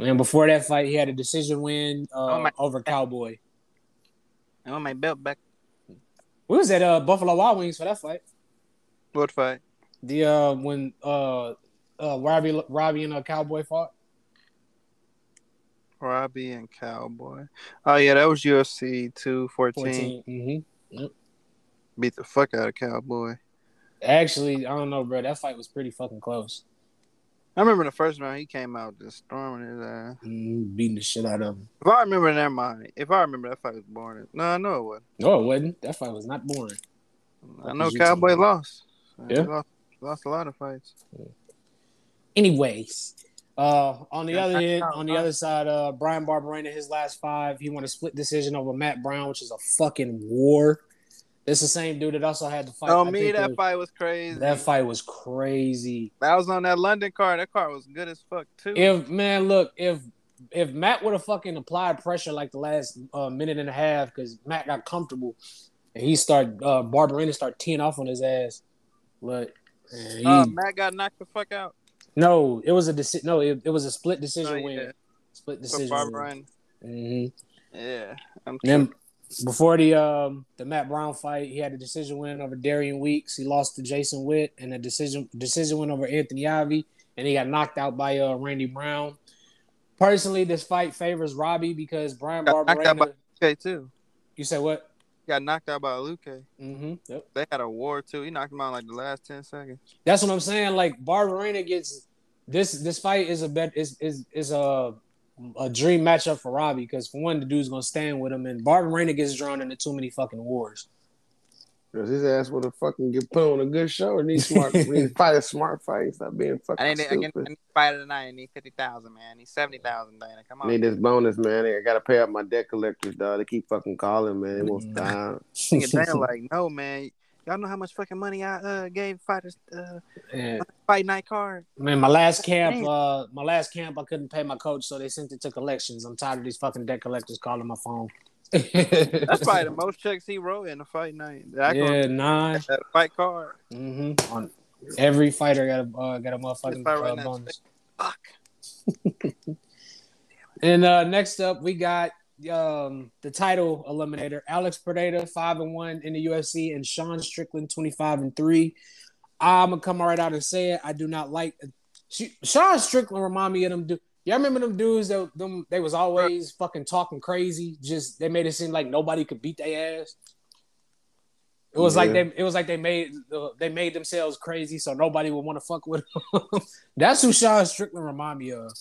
And before that fight, he had a decision win uh, Oh my- over Cowboy. I want my belt back. We was at uh, Buffalo Wild Wings for that fight. What fight? The uh, when uh, uh, Robbie Robbie and uh, Cowboy fought. Robbie and Cowboy. Oh yeah, that was UFC 214. 14. hmm Beat the fuck out of Cowboy. Actually, I don't know, bro. That fight was pretty fucking close. I remember the first round he came out just storming his ass. Mm, beating the shit out of him. If I remember, never mind. If I remember, that fight was boring. No, I know it wasn't. No, it wasn't. That fight was not boring. I know Cowboy lost. Yeah? Lost, lost a lot of fights. Anyways, uh, on the Yeah, other end, on the other side, uh, Bryan Barberena, his last five, he won a split decision over Matt Brown, which is a fucking war. This the same dude that also had the fight. Oh, I me, that it- fight was crazy. That fight was crazy. That was on that London card. That card was good as fuck too. If man, look, if if Matt would have fucking applied pressure like the last uh, minute and a half, because Matt got comfortable, and he started uh, Barberena start teeing off on his ass, but man, he- uh, Matt got knocked the fuck out. No, it was a deci- No, it, it was a split decision Oh, yeah. win. Split decision. Win. Mhm. yeah, I'm then before the um the Matt Brown fight, he had a decision win over Darian Weeks. He lost to Jason Witt and a decision decision win over Anthony Ivy, and he got knocked out by uh Randy Brown. Personally, this fight favors Robbie because Brian Got knocked out Barberena. Okay, too. You said what? Got knocked out by Luque. Mm-hmm. Yep. They had a war too. He knocked him out like the last ten seconds. That's what I'm saying. Like Barberena gets this. This fight is a bet is is is a a dream matchup for Robbie because for one, the dude's gonna stand with him, and Barberena gets drawn into too many fucking wars. Cause his ass would have fucking get put on a good show and need smart, need fight a smart fight. Stop being fucking I need, I need, stupid. I need to fight tonight. I need fifty thousand, man. I need seventy thousand, Dana. Come on. need this bonus, man. I gotta pay up my debt collectors, dog. They keep fucking calling, man. They won't stop. Dana like, no, man. Y'all know how much fucking money I uh, gave fighters uh, Yeah. fight night card. Man, my last camp, uh, my last camp, I couldn't pay my coach, so they sent it to collections. I'm tired of these fucking debt collectors calling my phone. That's probably the most checks he wrote in a fight night. That yeah, nine. that fight card. Mm-hmm. On every fighter got a uh, got a motherfucking fight right uh, bonus. Fuck. And uh, next up, we got um, the title eliminator: Alex Pereira, five and one in the UFC, and Sean Strickland, twenty five and three. I'm gonna come right out and say it. I do not like she, Sean Strickland. Remind me of them. Du- Y'all remember them dudes that them they was always fucking talking crazy. Just they made it seem like nobody could beat their ass. It was like they it was like they made uh, they made themselves crazy so nobody would want to fuck with them. That's who Sean Strickland remind me of.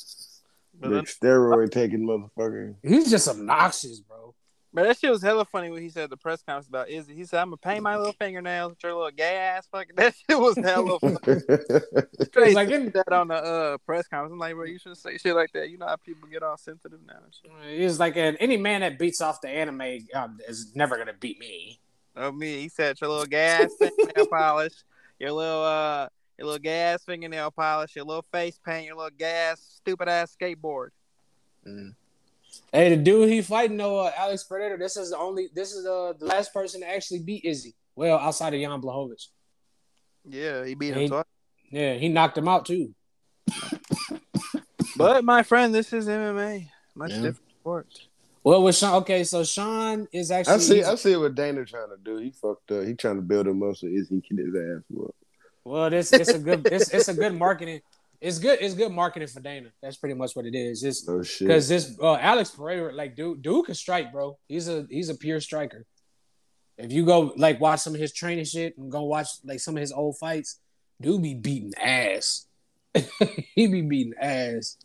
But, Big steroid taking motherfucker. He's just obnoxious, bro. But that shit was hella funny when he said the press conference about Izzy. He said, "I'm gonna paint my little fingernails with your little gay ass." Fucking that shit was hella funny. It's like in, that on the uh, press conference. I'm like, bro, you shouldn't say shit like that. You know how people get all sensitive now. And shit. it's like uh, any man that beats off the anime um, is never gonna beat me. Oh me, he said your little gas fingernail polish, your little uh, your little gas fingernail polish, your little face paint, your little gas stupid ass skateboard. Hey, the dude he fighting though, uh, Alex Predator. This is the only. This is uh, the last person to actually beat Izzy. Well, outside of Jan Blachowicz. Yeah, he beat He- him twice. Yeah, he knocked him out too. But my friend, this is MMA, much Yeah. different sport. Well, with Sean, okay, so Sean is actually. I see. I see what Dana trying to do. He fucked up. He trying to build him up so Izzy can get his ass whooped. Well, this it's a good it's, it's a good marketing. It's good. It's good marketing for Dana. That's pretty much what it is. It's Oh shit. because this uh, Alex Pereira, like dude, dude can strike, bro. He's a he's a pure striker. If you go like watch some of his training shit and go watch like some of his old fights, dude be beating ass. he be beating ass.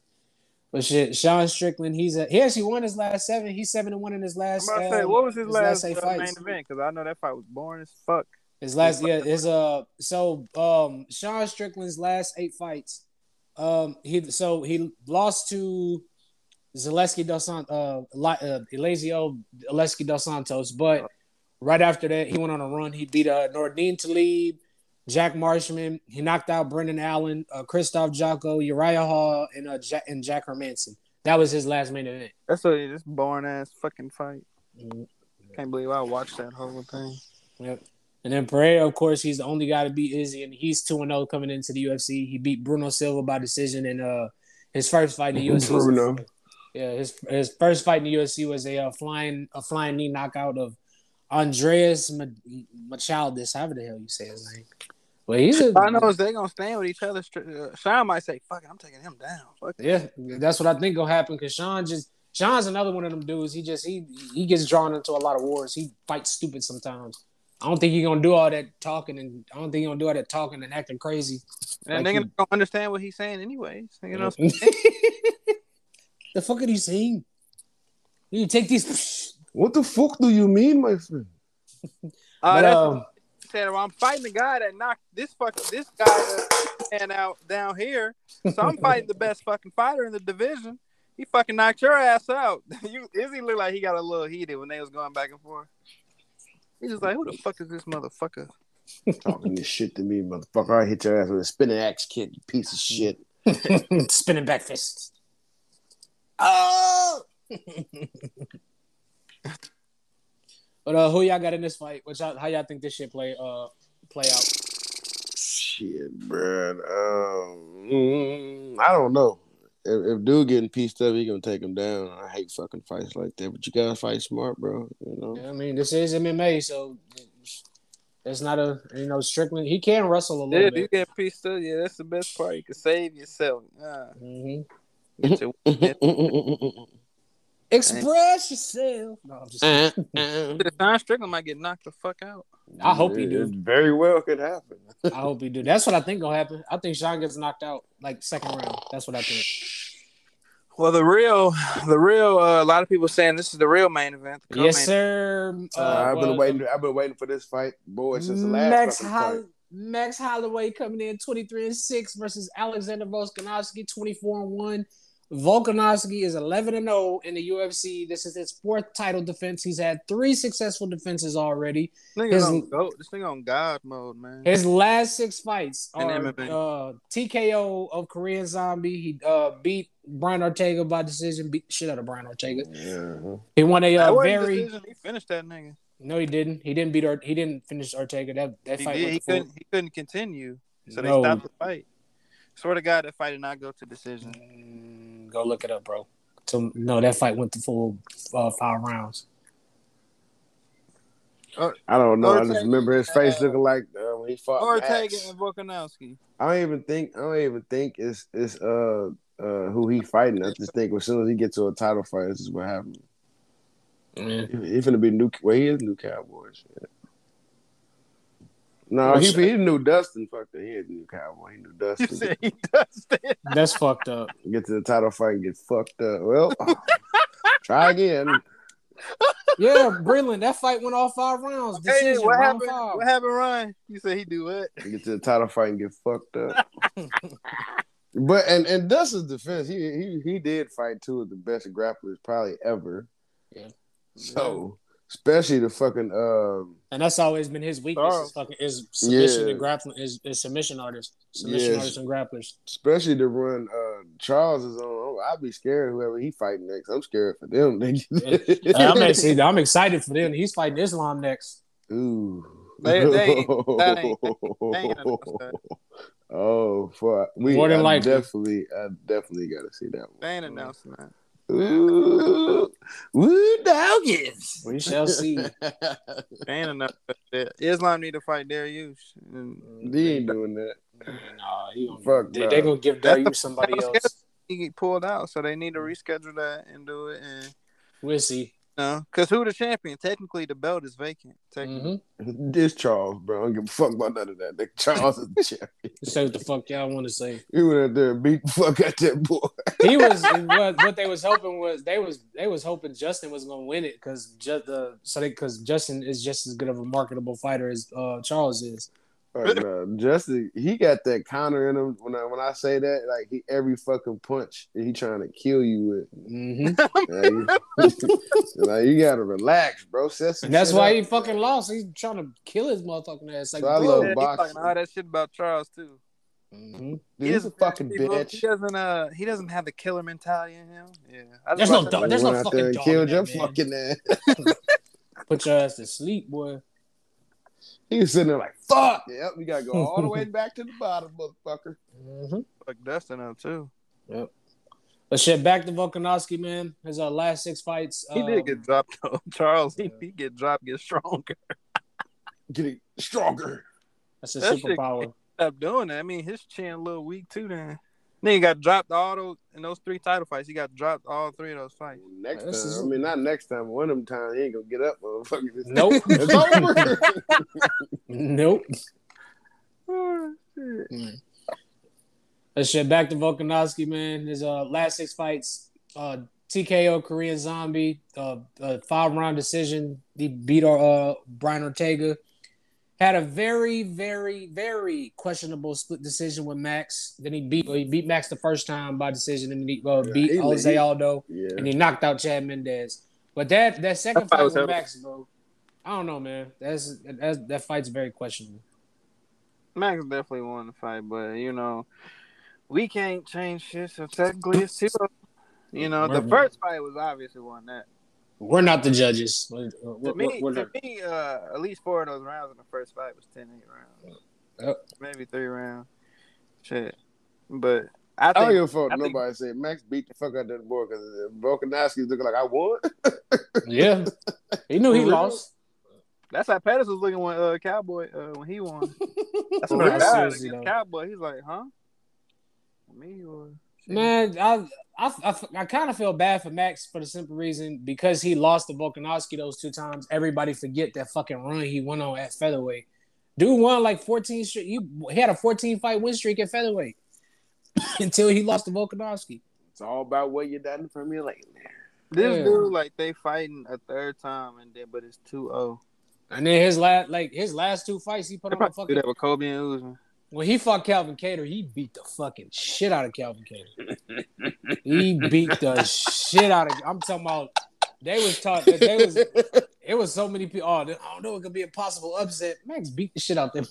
But shit, Sean Strickland, he's a he actually won his last seven. He's seven and one in his I'm last. about to say, uh, what was his, last, eight uh, main fights? event? Because I know that fight was boring as fuck. His last yeah, his uh so um Sean Strickland's last eight fights. Um he so he lost to Zaleski dos Santos uh, uh Elizeu Zaleski dos Santos, but right after that he went on a run. He beat uh Nordine Taleb, Jack Marshman, he knocked out Brendan Allen, uh Krzysztof Jotko, Uriah Hall, and uh Jack and Jack Hermansson. That was his last main event. That's a this boring ass fucking fight. Mhm. Can't believe I watched that whole thing. Yep. And then Pereira, of course, he's the only guy to beat Izzy, and he's two and zero coming into the UFC. He beat Bruno Silva by decision in uh his first fight in the UFC. was Bruno. yeah, his his first fight in the UFC was a uh, flying a flying knee knockout of Andreas Ma- Machaldis, however the hell you say his name. Well, he's a I know is they gonna stand with each other. Uh, Sean might say, "Fuck it, I'm taking him down." Fuck it. yeah, that's what I think gonna happen because Sean just Sean's another one of them dudes. He just he he gets drawn into a lot of wars. He fights stupid sometimes. I don't think he's gonna do all that talking, and I don't think he's gonna do all that talking and acting crazy. And Like they're he- gonna understand what he's saying anyways. You know, the fuck are you saying? You take these. What the fuck do you mean, my friend? uh, But, um, said. Well, I'm fighting the guy that knocked this fucking this guy that stand out down here. So I'm fighting the best fucking fighter in the division. He fucking knocked your ass out. you Izzy looked like he got a little heated when they was going back and forth. He's just like, who the fuck is this motherfucker? Talking this shit to me, motherfucker. I hit your ass with a spinning axe kid, you piece of shit. spinning back fists. Oh, But uh, who y'all got in this fight? Which y'all, how y'all think this shit play uh play out? Shit, bruh. Um, mm, I don't know. If, if dude getting pieced up, he gonna take him down. I hate fucking fights like that. But you gotta fight smart, bro. You know. Yeah, I mean, this is MMA, so it's not a you know Strickland. He can wrestle a Yeah, bit. if you bit. get pieced up, yeah, that's the best part. You can save yourself. Uh, hmm your, Express yourself. No, I'm just. Sean Strickland might get knocked the fuck out. I hope he do. It very well could happen. I hope he do. That's what I think gonna happen. I think Sean gets knocked out like second round. That's what I think. Well, the real, the real, uh, a lot of people saying this is the real main event. Yes, sir. Uh, I've been well, waiting. I've been waiting for this fight, boy, since the last Max Holl- Max Holloway coming in 23 and 6 versus Alexander Volkanovski 24 and 1. Volkanovski is 11 and 0 in the UFC. This is his fourth title defense. He's had three successful defenses already. This nigga his- on go. This nigga on God mode, man. His last six fights In are uh, TKO of Korean Zombie. He uh, beat Brian Ortega by decision. Beat the shit out of Brian Ortega. Yeah. He won a That uh, very decision. He finished that nigga. no, he didn't. He didn't beat. Or- he didn't finish Ortega. That that He fight did. He full- couldn't. He couldn't continue. So No. they stopped the fight. Swear to God, that fight did not go to decision. Go look it up, bro. So no, that fight went to full uh, five rounds. I don't know. I just remember his face uh, looking like uh, when he fought Ortega Max. and Volkanovski. I don't even think. I don't even think it's it's uh uh who he fighting. I just think as soon as he gets to a title fight, this is what happens. He's gonna be new. Well, he is new Cowboys. Yeah. No, he he knew Dustin. Fuck that. He is new Cowboy. He knew You Dustin. said he does that. That's fucked up. get to the title fight and get fucked up. Well, try again. Yeah, Breland, that fight went all five rounds. Hey, Decision, what round happened? five. What happened, Ryan? You said he do what? Get to the title fight and get fucked up. but and and Dustin's defense, he he he did fight two of the best grapplers probably ever. Yeah. So especially the fucking um And that's always been his weakness. Charles. Is fucking is submission Yeah. and grappling is, is submission artists, submission Yes. artists and grapplers. especially the run uh Charles is on. I'd be scared whoever he fighting next. I'm scared for them. nigga. I'm actually I'm excited for them. He's fighting Islam next. Ooh. They- they- that ain't- they ain't oh, fuck. We More than I likely. definitely, I definitely got to see that one. They ain't announcing that. Ooh, woo doggies. We shall see. They ain't announced that. Islam need to fight Darius. And He ain't doing that. Nah, he gonna, Fuck they, no. they gonna give That's the- Darius somebody else. he get pulled out, so they need to reschedule that and do it. And We'll see. No, because who the champion? Technically, the belt is vacant. Technically. Mm-hmm. This Charles, bro. I don't give a fuck about none of that. Nigga, Charles is the champion. Say what the fuck y'all want to say. He went out there and beat the fuck out that boy. He was what, what they was hoping was they was they was hoping Justin was gonna win it because just the so because Justin is just as good of a marketable fighter as uh, Charles is. Like, no, Justin, he got that counter in him. When I when I say that, like he every fucking punch he trying to kill you with. Mm-hmm. Like, you, like, you gotta relax, bro. Set some And that's why up. he fucking lost. He's trying to kill his motherfucking ass. Like So I three love Yeah, boxing. all that shit about Charles too. them. Mhm. Dude, He he's a fucking he- bitch. He doesn't. Uh, he doesn't have the killer mentality in him. Yeah, There's no watched dog- there's no fucking there and dog killed your man. fucking ass. Put your ass to sleep, boy. He was sitting there like, fuck. Yep, we gotta go all the way back to the bottom, motherfucker. Mm-hmm. fuck Dustin up too. Yep. But shit, back to Volkanovski, man. His uh, last six fights. He um, did get dropped though. Charles, he, he get dropped, get stronger. Getting stronger. That's a That superpower. Stop doing that. I mean, his chin a little weak too. Then, then he got dropped all those in those three title fights. He got dropped all three of those fights. Next This time, is- I mean, not next time. One of them times, he ain't gonna get up, motherfucker. Nope. It's over. Nope. Oh, shit. Mm. That shit back to Volkanovski, man. His uh, last six fights, uh, TKO Korean Zombie, uh, uh, five round decision. He beat uh, Brian Ortega. Had a very, very, very questionable split decision with Max. Then he beat he beat Max the first time by decision, and then he uh, Yeah, beat he- Jose he- Aldo, yeah. and he knocked out Chad Mendes. But that that second That fight fight with heavy. Max, bro, I don't know, man. That's, that's that fight's very questionable. Max definitely won the fight, but you know, we can't change shit. So technically, it's two. You know, the first fight was obviously won that. We're not the judges. We're- To we're- me, we're to me, uh, at least four of those rounds in the first fight was 10-8 rounds. Yep. Maybe three rounds. Shit. But I I don't think give a fuck. I think- Nobody say Max beat the fuck out of that boy because Volkanovski's looking like I won. Yeah, he knew he lost. that's how Pettis was looking when uh, Cowboy uh, when he won. That's For when I real? died Seriously, against though. Cowboy. He's like, huh? Me or Man, I I, I, I kind of feel bad for Max for the simple reason because he lost to Volkanovski those two times. Everybody forget that fucking run he went on at featherweight. Dude won like 14 straight. You he had a 14 fight win streak at featherweight until he lost to Volkanovski. It's all about what you're done for me lately. This Yeah. dude, like, they fighting a third time, and then but it's 2-0. And then his last like his last two fights he put They on the probably do fucking that with Kobe and Usman. When he fought Calvin Kattar, he beat the fucking shit out of Calvin Kattar. he beat the shit out of. I'm talking about. They was taught that they was. It was so many people. Oh, I don't know. It could be a possible upset. Max beat the shit out them.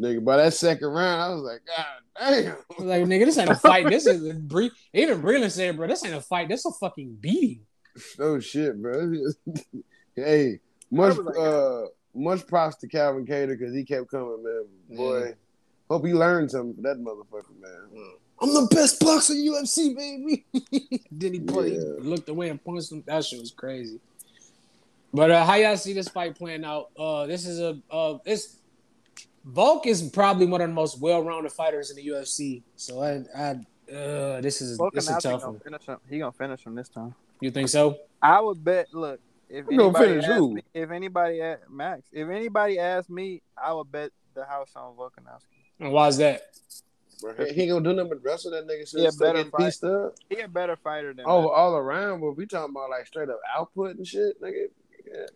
Nigga, by that second round, I was like, God damn. I was like, nigga, this ain't a fight. This is Bre- even Breland said, bro, this ain't a fight. This a fucking beating. Oh shit, bro. hey, much like, uh much props to Calvin Kattar because he kept coming, man. Boy, hope he learned something from that motherfucker, man. I'm the best boxer in UFC, baby. then he, put, Yeah. he looked away and punched him. That shit was crazy. But uh, how y'all see this fight playing out? Uh, this is a uh, this Volk is probably one of the most well-rounded fighters in the UFC. So I, I uh, this is this is a tough gonna one. him. He gonna finish him this time. You think so? I would bet. Look, if Who gonna anybody finish asked who? me, if anybody at Max, if anybody asked me, I would bet the house on Volkanovski. And why is that? Bro, he, he ain't gonna do nothing but wrestle that nigga. Yeah, Since better fight. pieced up. He a better fighter than Oh, Max. all around, but we talking about like straight up output and shit, nigga. Yeah.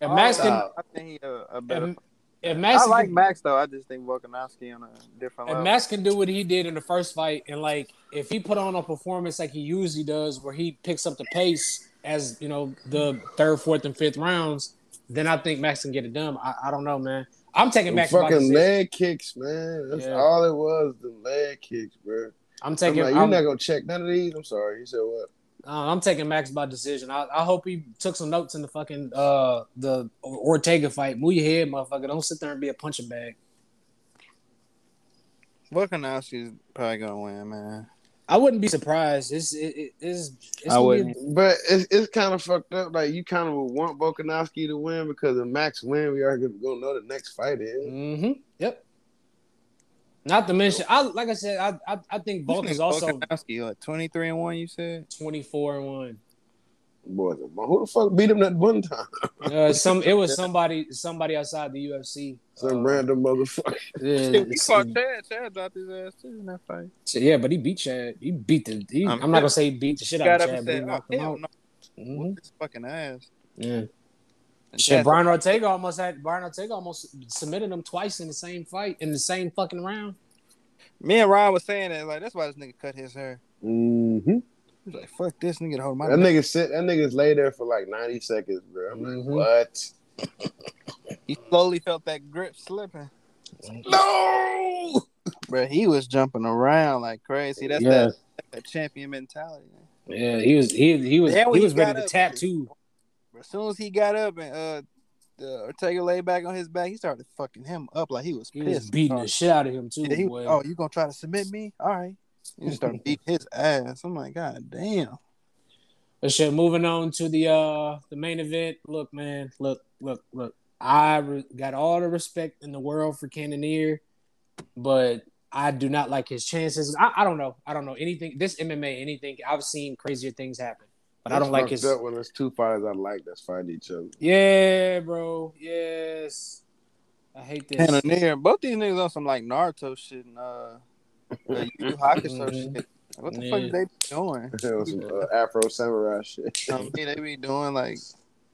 If Max can. I think he a, a better. if, if Max I like can, Max though. I just think Volkanovski on a different if level. Max can do what he did in the first fight, and like if he put on a performance like he usually does, where he picks up the pace as you know the third, fourth, and fifth rounds, then I think Max can get it done. I, I don't know, man. I'm taking Them Max. by fucking decision. leg kicks, man. That's Yeah. all it was. The leg kicks, bro. I'm I'm taking. like, I'm, you're not gonna check none of these. I'm sorry. You said what? uh, I'm taking Max by decision. I, I hope he took some notes in the fucking uh the Ortega fight. Move your head, motherfucker. Don't sit there and be a punching bag. Volkanovski's probably gonna win, man. I wouldn't be surprised. It's it, it, it's, it's I wouldn't. Be, But it's it's kind of fucked up. Like you kind of would want Volkanovski to win because if Max win, we are gonna gonna know the next fight is. hmm Yep. Not to mention, I like I said, I I, I think Volk is also Volkanovski like twenty three and one. You said 24 and one. Boy, who the fuck beat him that one time? Uh, some it was somebody somebody outside the UFC. Some Uh, random motherfucker. yeah, he fought Chad. Chad dropped his ass too in that fight. yeah, but he beat Chad. He beat the. He, Um, I'm not gonna say he beat the shit out Got of up Chad, and but he "Oh knocked him out. no, Mhm. whoop this fucking ass." Yeah. And Shit, Brian Ortega almost had Brian Ortega almost submitted him twice in the same fight in the same fucking round. Me and Ryan was saying that like that's why this nigga cut his hair. Mm-hmm. He was like, "Fuck this nigga, hold my." That nigga sit. That nigga's lay there for like ninety seconds, bro. I'm Mhm. like, what? He slowly felt that grip slipping, No. bro. He was jumping around like crazy. That's Yeah. that, that champion mentality. Man. Yeah, he was he he was Then when he he was ready got to up- tattoo. But as soon as he got up and uh, the Ortega laid back on his back, he started fucking him up like he was He pissed. was beating Oh, the shit out of him too. yeah, he- boy. oh, you gonna try to submit me? All right. He start started beating his ass. I'm like, God damn. But shit, moving on to the uh the main event. Look, man, look, look, look. I re- got all the respect in the world for Cannonier, but I do not like his chances. I, I don't know. I don't know anything. This MMA, anything. I've seen crazier things happen, but I don't like his. Up when there's two fighters I like that's fighting each other. Yeah, bro. Yes. I hate this. Cannonier. Both these niggas on some like Naruto shit and uh, uh Yu Yu Hakusho shit. What the Yeah. fuck they be doing? That was some uh, Afro samurai shit. Um, they be doing like,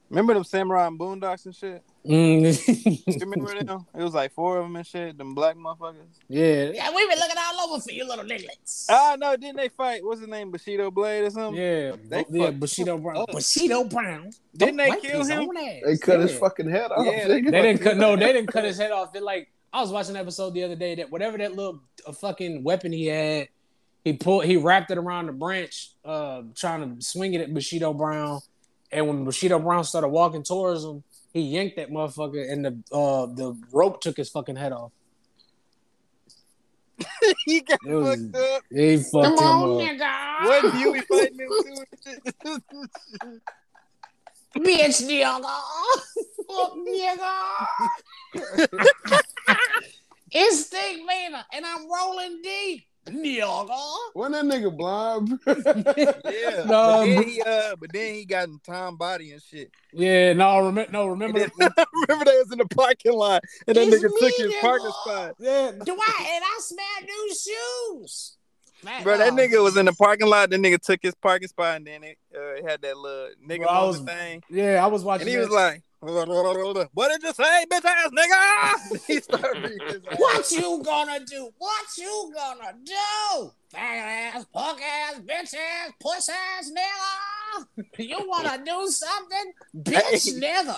remember them samurai and boondocks and shit? Mm. You remember them? It was like four of them and shit. Them black motherfuckers. yeah. Yeah, we've been looking all over for you little nigglets. Ah, no, didn't they fight? What's his name? Bushido Blade or something? Yeah, They yeah, Bushido Brown. up. Bushido Brown. Didn't they kill him? They cut his fucking head off. Yeah, nigga. They didn't cut. No, they didn't cut his head off. They like I was watching an episode the other day that whatever that little uh, fucking weapon he had, he pulled, he wrapped it around the branch, uh, trying to swing it at Bushido Brown. And when Bushido Brown started walking towards him, he yanked that motherfucker, and the uh the rope took his fucking head off. he got It was- fucked up. He fucked Come him on, up. nigga. What Huey fighting him too? Bitch, nigga. Fuck, nigga. It's Stick Later, and I'm rolling deep. nigga. When that nigga blind. Yeah. No, but then he uh but then he got in Tom body and shit. Yeah, no, remember, no, remember, then, remember they was in the parking lot and that It's nigga took his parking spot. yeah, Do I and I smell new shoes. Man, Bro, that nigga was in the parking lot. The nigga took his parking spot and then it uh, had that little nigga Bro, I moment was- thing. yeah. I was watching. And he that. was like, "What did you say, bitch ass nigga?" he started beating his ass. What you gonna do? What you gonna do? Faggot ass, punk ass, bitch ass, puss ass nigga. You wanna do something? Bitch Hey. nigga.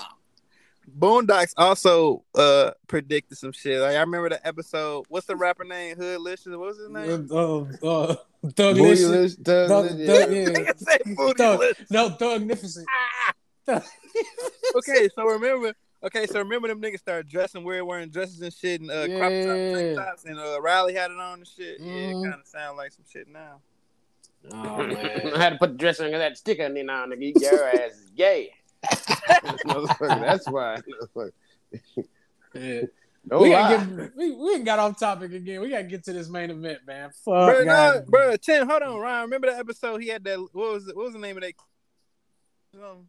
Boondocks also uh predicted some shit. Like I remember the episode. What's the rapper name? Hoodlicious. What was his name? uh, uh, Thug Booty Licious. thug Thug, list, Thug, yeah. yeah. Nigga say Booty Thug, no, Thugnificent. okay, so remember. Okay, so remember them niggas started dressing weird, wearing dresses and shit, and uh, crop tops, Yeah. tank tops, and uh, Riley had it on and shit. Yeah, Mhm. it kind of sound like some shit now. Oh man. I had to put the dressing on that sticker and then on nigga. Your ass is gay. That's why. Yeah. No we lie. gotta get we, we ain't got off topic again. We gotta get to this main event, man. Fuck, bro, no, God. bro, Chin, hold on, Ryan. Remember that episode? He had that. What was it? What was the name of that? Some,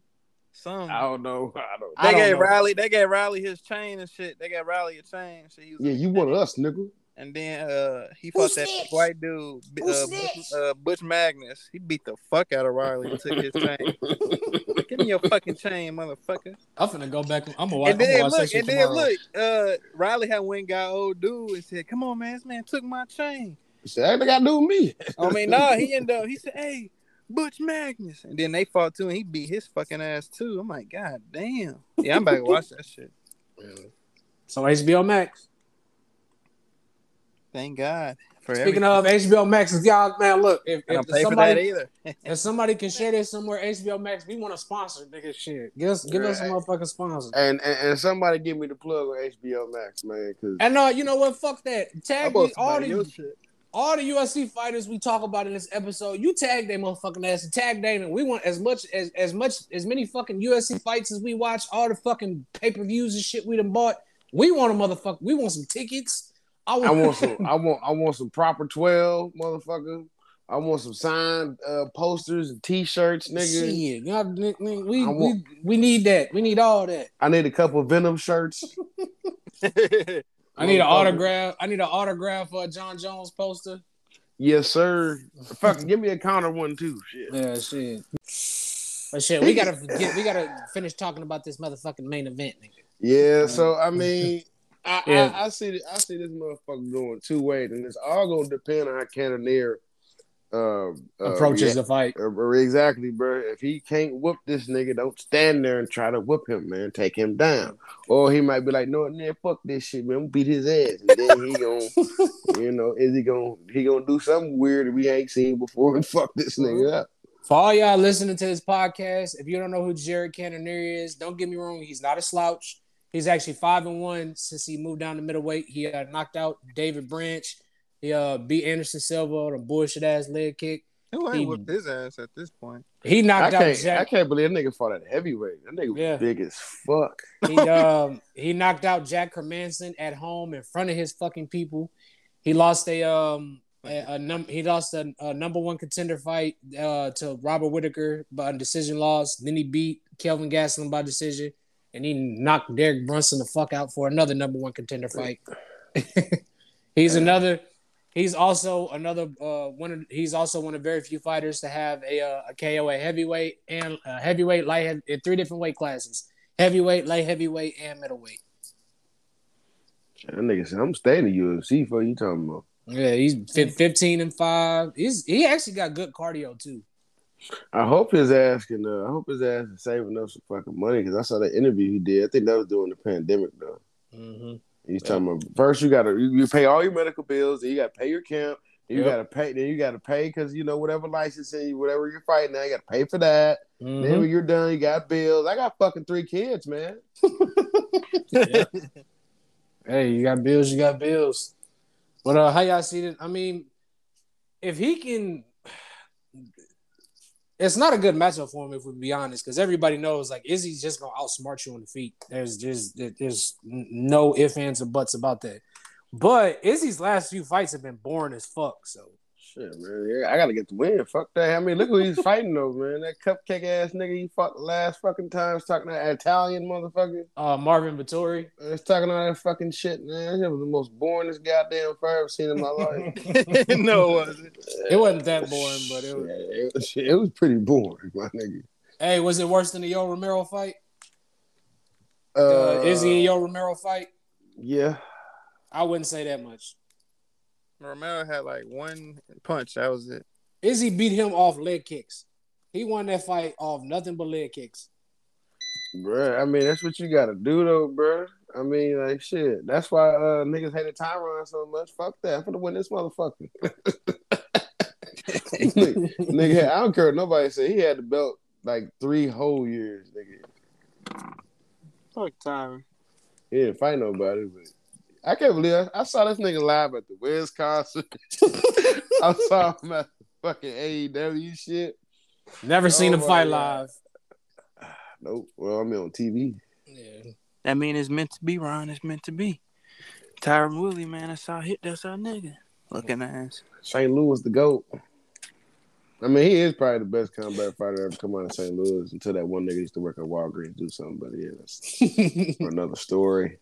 some. I don't know. I don't. I They don't gave know. Riley. They gave Riley his chain and shit. They gave Riley a chain. So he was Yeah, you one of us, nigga. And then uh, he Who fought that snitched? white dude, B- uh, Butch, uh, Butch Magnus. He beat the fuck out of Riley and took his chain. Give me your fucking chain, motherfucker. I'm finna go back. I'm gonna watch, And I'm gonna then watch that look, shit and then look, uh, Riley had went and got old dude and said, "Come on, man, this man took my chain." He said, that got to do with me. I mean, nah, he ended up. He said, "Hey, Butch Magnus," and then they fought too, and he beat his fucking ass too. I'm like, God damn. Yeah, I'm about to watch that shit. So HBO Max. Thank God for Speaking everything. of HBO Max, y'all man, look, if, I if don't pay for that somebody either. if somebody can share this somewhere, HBO Max, we want to sponsor nigga shit. Give us give us a motherfucking sponsor. And, and and somebody give me the plug on HBO Max, man, because And uh, you know what? Fuck that. Tag me, all somebody the else shit. All the UFC fighters we talk about in this episode. You tag them motherfucking ass and tag Damon. We want as much as as much as many fucking UFC fights as we watch. All the fucking pay per views and shit we done bought. We want a motherfucker. We want some tickets. I want, I want some. I want. I want some proper twelve, motherfucker. I want some signed uh, posters and T-shirts, nigga. Shit, y'all, ni- ni- we, want- we we need that. We need all that. I need a couple Venom shirts. I need an autograph. I need an autograph for a Jon Jones poster. Yes, sir. Fuck, give me a counter one too. Shit. Yeah, shit. But shit, we gotta get, we gotta finish talking about this motherfucking main event, nigga. Yeah. So I mean, I, Yeah. I, I see. I see this motherfucker going two ways, and it's all gonna depend on how Cannonier um, uh, Approaches the fight. Uh, exactly, bro. If he can't whoop this nigga, don't stand there and try to whoop him, man. Take him down. Or he might be like, no, man, fuck this shit, man. I'm gonna beat his ass. And then he gonna, you know, is he gonna he gonna do something weird that we ain't seen before and fuck this nigga up. For all y'all listening to this podcast, if you don't know who Jared Cannonier is, don't get me wrong, he's not a slouch. He's actually five and one since he moved down to middleweight. He uh, knocked out David Branch. He uh, beat Anderson Silva on a bullshit ass leg kick. Who He- ain't whipped his ass at this point? He I knocked out can't, I Jack. can't believe that nigga fought at heavyweight. That nigga was big as fuck. He um he knocked out Jack Hermansson at home in front of his fucking people. He lost a um a, a num he lost a, a number one contender fight uh to Robert Whitaker by decision loss. Then he beat Kelvin Gastelum by decision, and he knocked Derek Brunson the fuck out for another number one contender fight. he's another. He's also another uh one. Of, he's also one of very few fighters to have a uh, a KO at heavyweight and uh, heavyweight light heavy, in three different weight classes: heavyweight, light heavyweight, and middleweight. That nigga said, I'm staying in UFC for you talking about. Yeah, he's fif- fifteen and five. He's he actually got good cardio too. I hope his ass can. Uh, I hope his ass is saving up some fucking money because I saw the interview he did. I think that was during the pandemic though. Mm-hmm. He's talking about first you gotta you, pay all your medical bills, then you gotta pay your camp, then you Yep. gotta pay, then you gotta pay because you know whatever licensing, whatever you're fighting now, you gotta pay for that. Mm-hmm. Then when you're done, you got bills. I got fucking three kids, man. Hey, you got bills, you got bills. But uh, how y'all see it? I mean, if he can, it's not a good matchup for him if we be honest, because everybody knows like Izzy's just gonna outsmart you on the feet. There's just there's no ifs ands or buts about that. But Izzy's last few fights have been boring as fuck. So Shit, man. Yeah, I gotta get the win. Fuck that. I mean, look who he's fighting though, man. That cupcake ass nigga he fought the last fucking times talking that Italian motherfucker. uh, Marvin Vettori. Uh, He's talking all that fucking shit, man. That was the most boringest goddamn fight I've ever seen in my life. no, it wasn't. It wasn't that boring, but it was. Yeah, it, was, it was pretty boring, my nigga. Hey, was it worse than the Yo Romero fight? Uh, Uh, Izzy and Yo Romero fight? Yeah. I wouldn't say that much. Romero had like one punch. That was it. Izzy beat him off leg kicks. He won that fight off nothing but leg kicks. Bruh, I mean, that's what you gotta do though, bruh. I mean, like shit. That's why uh niggas hated Tyron so much. Fuck that. I'm gonna win this motherfucker. nigga, nigga, I don't care nobody said He had the belt like three whole years, nigga. Fuck Tyron. He didn't fight nobody, but I can't believe I, I saw this nigga live at the Wiz concert. I saw him at the fucking AEW shit. Never seen Oh him fight God. live. Nope. Well, I mean on TV. Yeah. That mean it's meant to be, Ron. It's meant to be. Tyron Woodley, man, that's our hit. That's our nigga. Looking ass. St. Louis the GOAT. I mean, he is probably the best combat fighter ever come out of St. Louis until that one nigga used to work at Walgreens do something. But yeah, that's another story.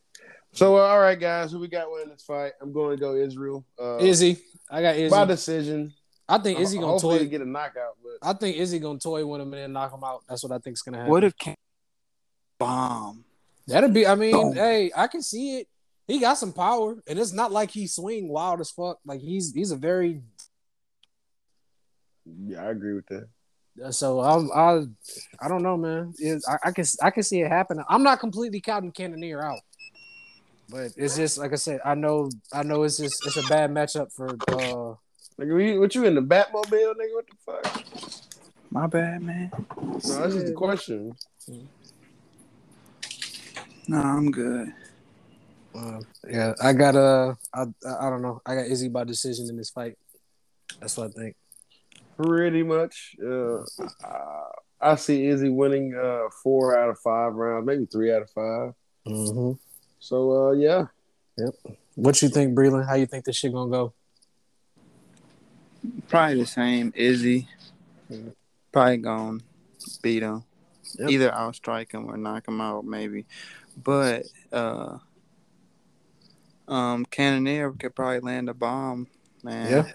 So, uh, all right, guys, who we got winning this fight? I'm going to go Israel. Uh, Izzy. I got Izzy. by decision. I think Izzy gonna Hopefully toy. get a knockout, but I think Izzy gonna toy with him and then knock him out. That's what I think's gonna happen. What if Cam bomb? That'd be. I mean, Boom. hey, I can see it. He got some power, and it's not like he swing wild as fuck. Like he's he's a very. yeah, I agree with that. So I'm I I don't know, man. It, I, I can I can see it happening. I'm not completely counting Cannonier out, but it's just like I said. I know I know it's just it's a bad matchup for. uh Nigga, what you, what you in the Batmobile, nigga? What the fuck? My bad, man. No, that's just the question. No, I'm good. uh, Yeah, I got uh I I don't know. I got Izzy by decision in this fight. That's what I think. Pretty much. Uh, I, I see Izzy winning uh, four out of five rounds, maybe three out of 5 Mm-hmm. So, uh, yeah. Yep. What you think, Breland? How you think this shit gonna go? Probably the same. Izzy. Mhm. Probably gonna beat him. Yep. Either I'll strike him or knock him out, maybe. But uh um Cannonier could probably land a bomb, man. Yeah.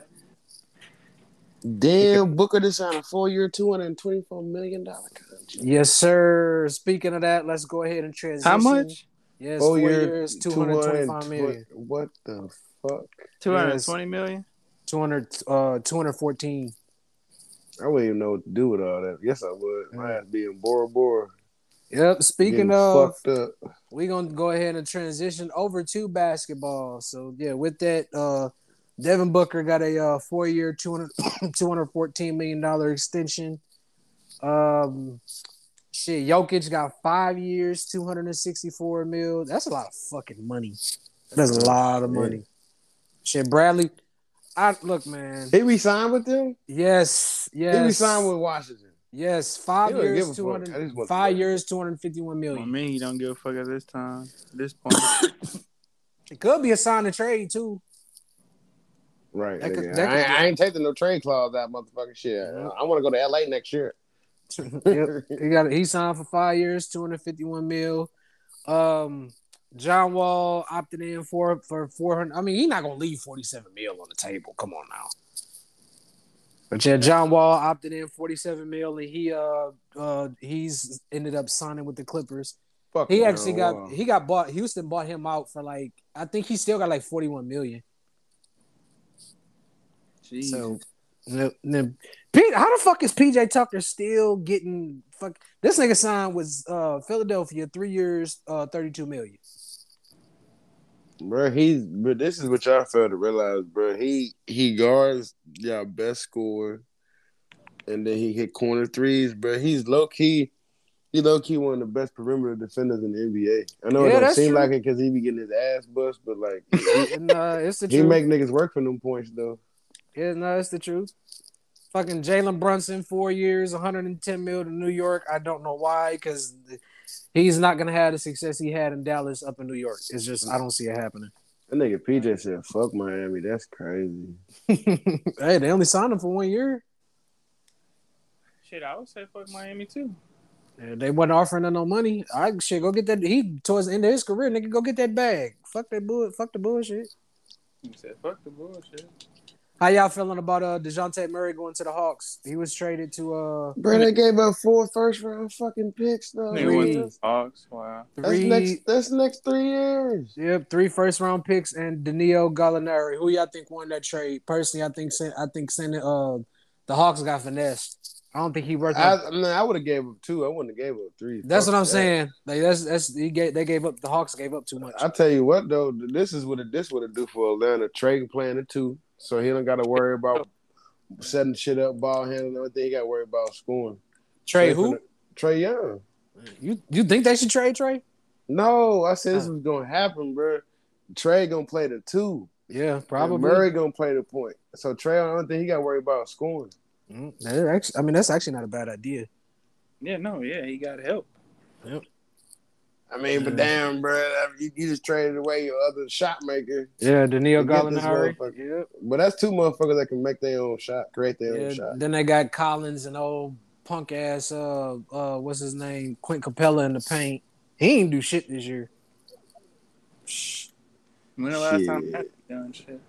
Damn, Booker just signed a four year, $224 million contract. Yes, sir. Speaking of that, let's go ahead and transition. How much? Yes, Four four year, years, two hundred twenty-five million. What the fuck? Two hundred and twenty million? 200, uh, 214. I wouldn't even know what to do with all that. Yes, I would. My ass being Bora Bora. Yep. Speaking getting of, we're gonna go ahead and transition over to basketball. So yeah, with that, uh, Devin Booker got a uh, four-year, 200, 214 million dollar extension. Um, shit, Jokic got five years, two hundred and sixty-four mil. That's a lot of fucking money. That's a lot of money. Shit, Bradley. I look, man. He resigned with them? Yes, yes. He resigned with Washington. Yes, five He don't give a years, fuck. two I hundred. Five years, two hundred fifty-one I mean, he don't give a fuck at this time. At this point. It could be a sign of trade too. Right. That could- nigga. that I, ain't- could- I ain't taking no trade clause that motherfucking shit. Mhm. I want to go to LA next year. Yep. He got he signed for five years, two hundred fifty-one mil. Um, John Wall opted in for for four hundred. I mean, he's not gonna leave forty-seven mil on the table. Come on now. But yeah, John Wall opted in forty-seven mil, and he uh uh he's ended up signing with the Clippers. Fuck He no, actually got wow. he got bought. Houston bought him out for like I think he still got like forty-one million. Jeez. So, then- then- Pete, how the fuck is PJ Tucker still getting fuck? This nigga signed with uh, Philadelphia three years, uh, thirty-two million. Bro, he's but this is what y'all fail to realize, bro. He he guards y'all best scorer, and then he hit corner threes, bro. He's low key, he low key one of the best perimeter defenders in the NBA. I know Yeah, it don't seem true. like it because he be getting his ass bust, but like he, uh, it's the he truth. make niggas work for them points though. Yeah, no, it's the truth. Fucking Jalen Brunson, four years, one hundred and ten mil to New York. I don't know why, because he's not gonna have the success he had in Dallas up in New York. It's just I don't see it happening. That nigga PJ said, "Fuck Miami." That's crazy. hey, they only signed him for one year. Shit, I would say fuck Miami too. And they wasn't offering him no money. I shit, go get that. He towards the end of his career, nigga, go get that bag. Fuck that bull. Fuck the bullshit. He said, "Fuck the bullshit." How y'all feeling about uh Dejounte Murray going to the Hawks? He was traded to uh Bro, they gave up four first round fucking picks though. Nigga went man. to Hawks. Wow. That's three. next. That's next three years. Yep, three first round picks and Danilo Gallinari. Who y'all think won that trade? Personally, I think I think Sen- uh the Hawks got finessed. I don't think he worth. I, I mean, I would have gave up two. I wouldn't have gave up three. that's Fuck what I'm that. saying. Like that's that's he gave they gave up the Hawks gave up too much. I tell you what though, this is what it, this would it do for Atlanta. Trade plan it too, so he don't got to worry about setting shit up, ball handling. Everything he got to worry about scoring. Trae Trade who? Trae Young. You you think they should trade Trae? No, I said this Huh. was gonna happen, bro. Trae gonna play the two. Yeah, And probably. Murray gonna play the point. So Trae, I don't think he got to worry about scoring. Mm, actually, I mean, that's actually not a bad idea. Yeah, no, yeah, he got help. I mean, but damn, bro, you, you just traded away your other shot maker. Yeah, Danilo To this Gallinari. motherfucker. Yep. But that's two motherfuckers that can make their own shot, create their own shot. then they got Collins and old punk ass uh uh what's his name Quint Capela in the paint. He ain't do shit this year. When the last Shit. time Patrick done shit?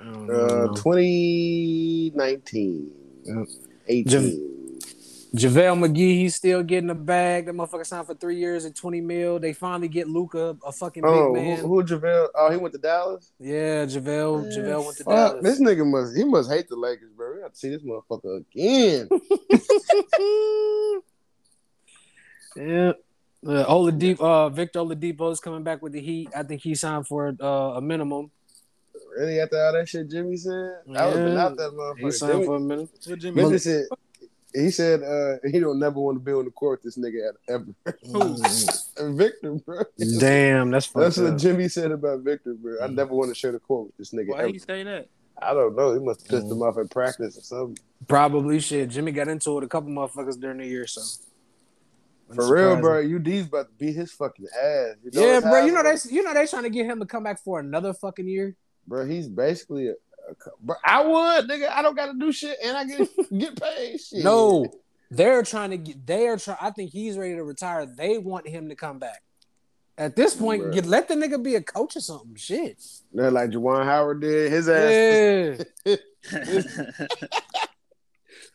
Uh, 2019, Yep. 18. JaVale McGee, he's still getting a bag. That motherfucker signed for three years and twenty mil. They finally get Luka, a fucking big Oh, man. who, who JaVale? Oh, he went to Dallas. Yeah, JaVale. JaVale went to Fuck, Dallas. This nigga must he must hate the Lakers, bro. We got to see this motherfucker again. yeah. Uh, Oladipo, uh, Victor Oladipo is coming back with the Heat. I think he signed for uh, a minimum. really, after all that shit Jimmy said, I would have been Yeah. out that He signed Jimmy, for a minimum. What Jimmy Jimmy said he said uh, he don't never want to be on the court with this nigga ever. Mm. Victor, bro. Damn, that's That's what up. Jimmy said about Victor, bro. I never want to share the court with this nigga Why ever. he say that? I don't know. He must have pissed Mm. him off at practice or something. Probably shit. Jimmy got into it a couple motherfuckers during the year, so. For real, bro. UD's about to beat his fucking ass. You know Yeah, what's bro. You know they, you know they trying to get him to come back for another fucking year. bro. He's basically a, a co- bro. I would, nigga. I don't got to do shit, and I get get paid. Shit. No, they're trying to get. They are trying. I think he's ready to retire. They want him to come back. At this point, Bruh. get, let the nigga be a coach or something. Shit. they're like Juwan Howard did. His ass. Yeah.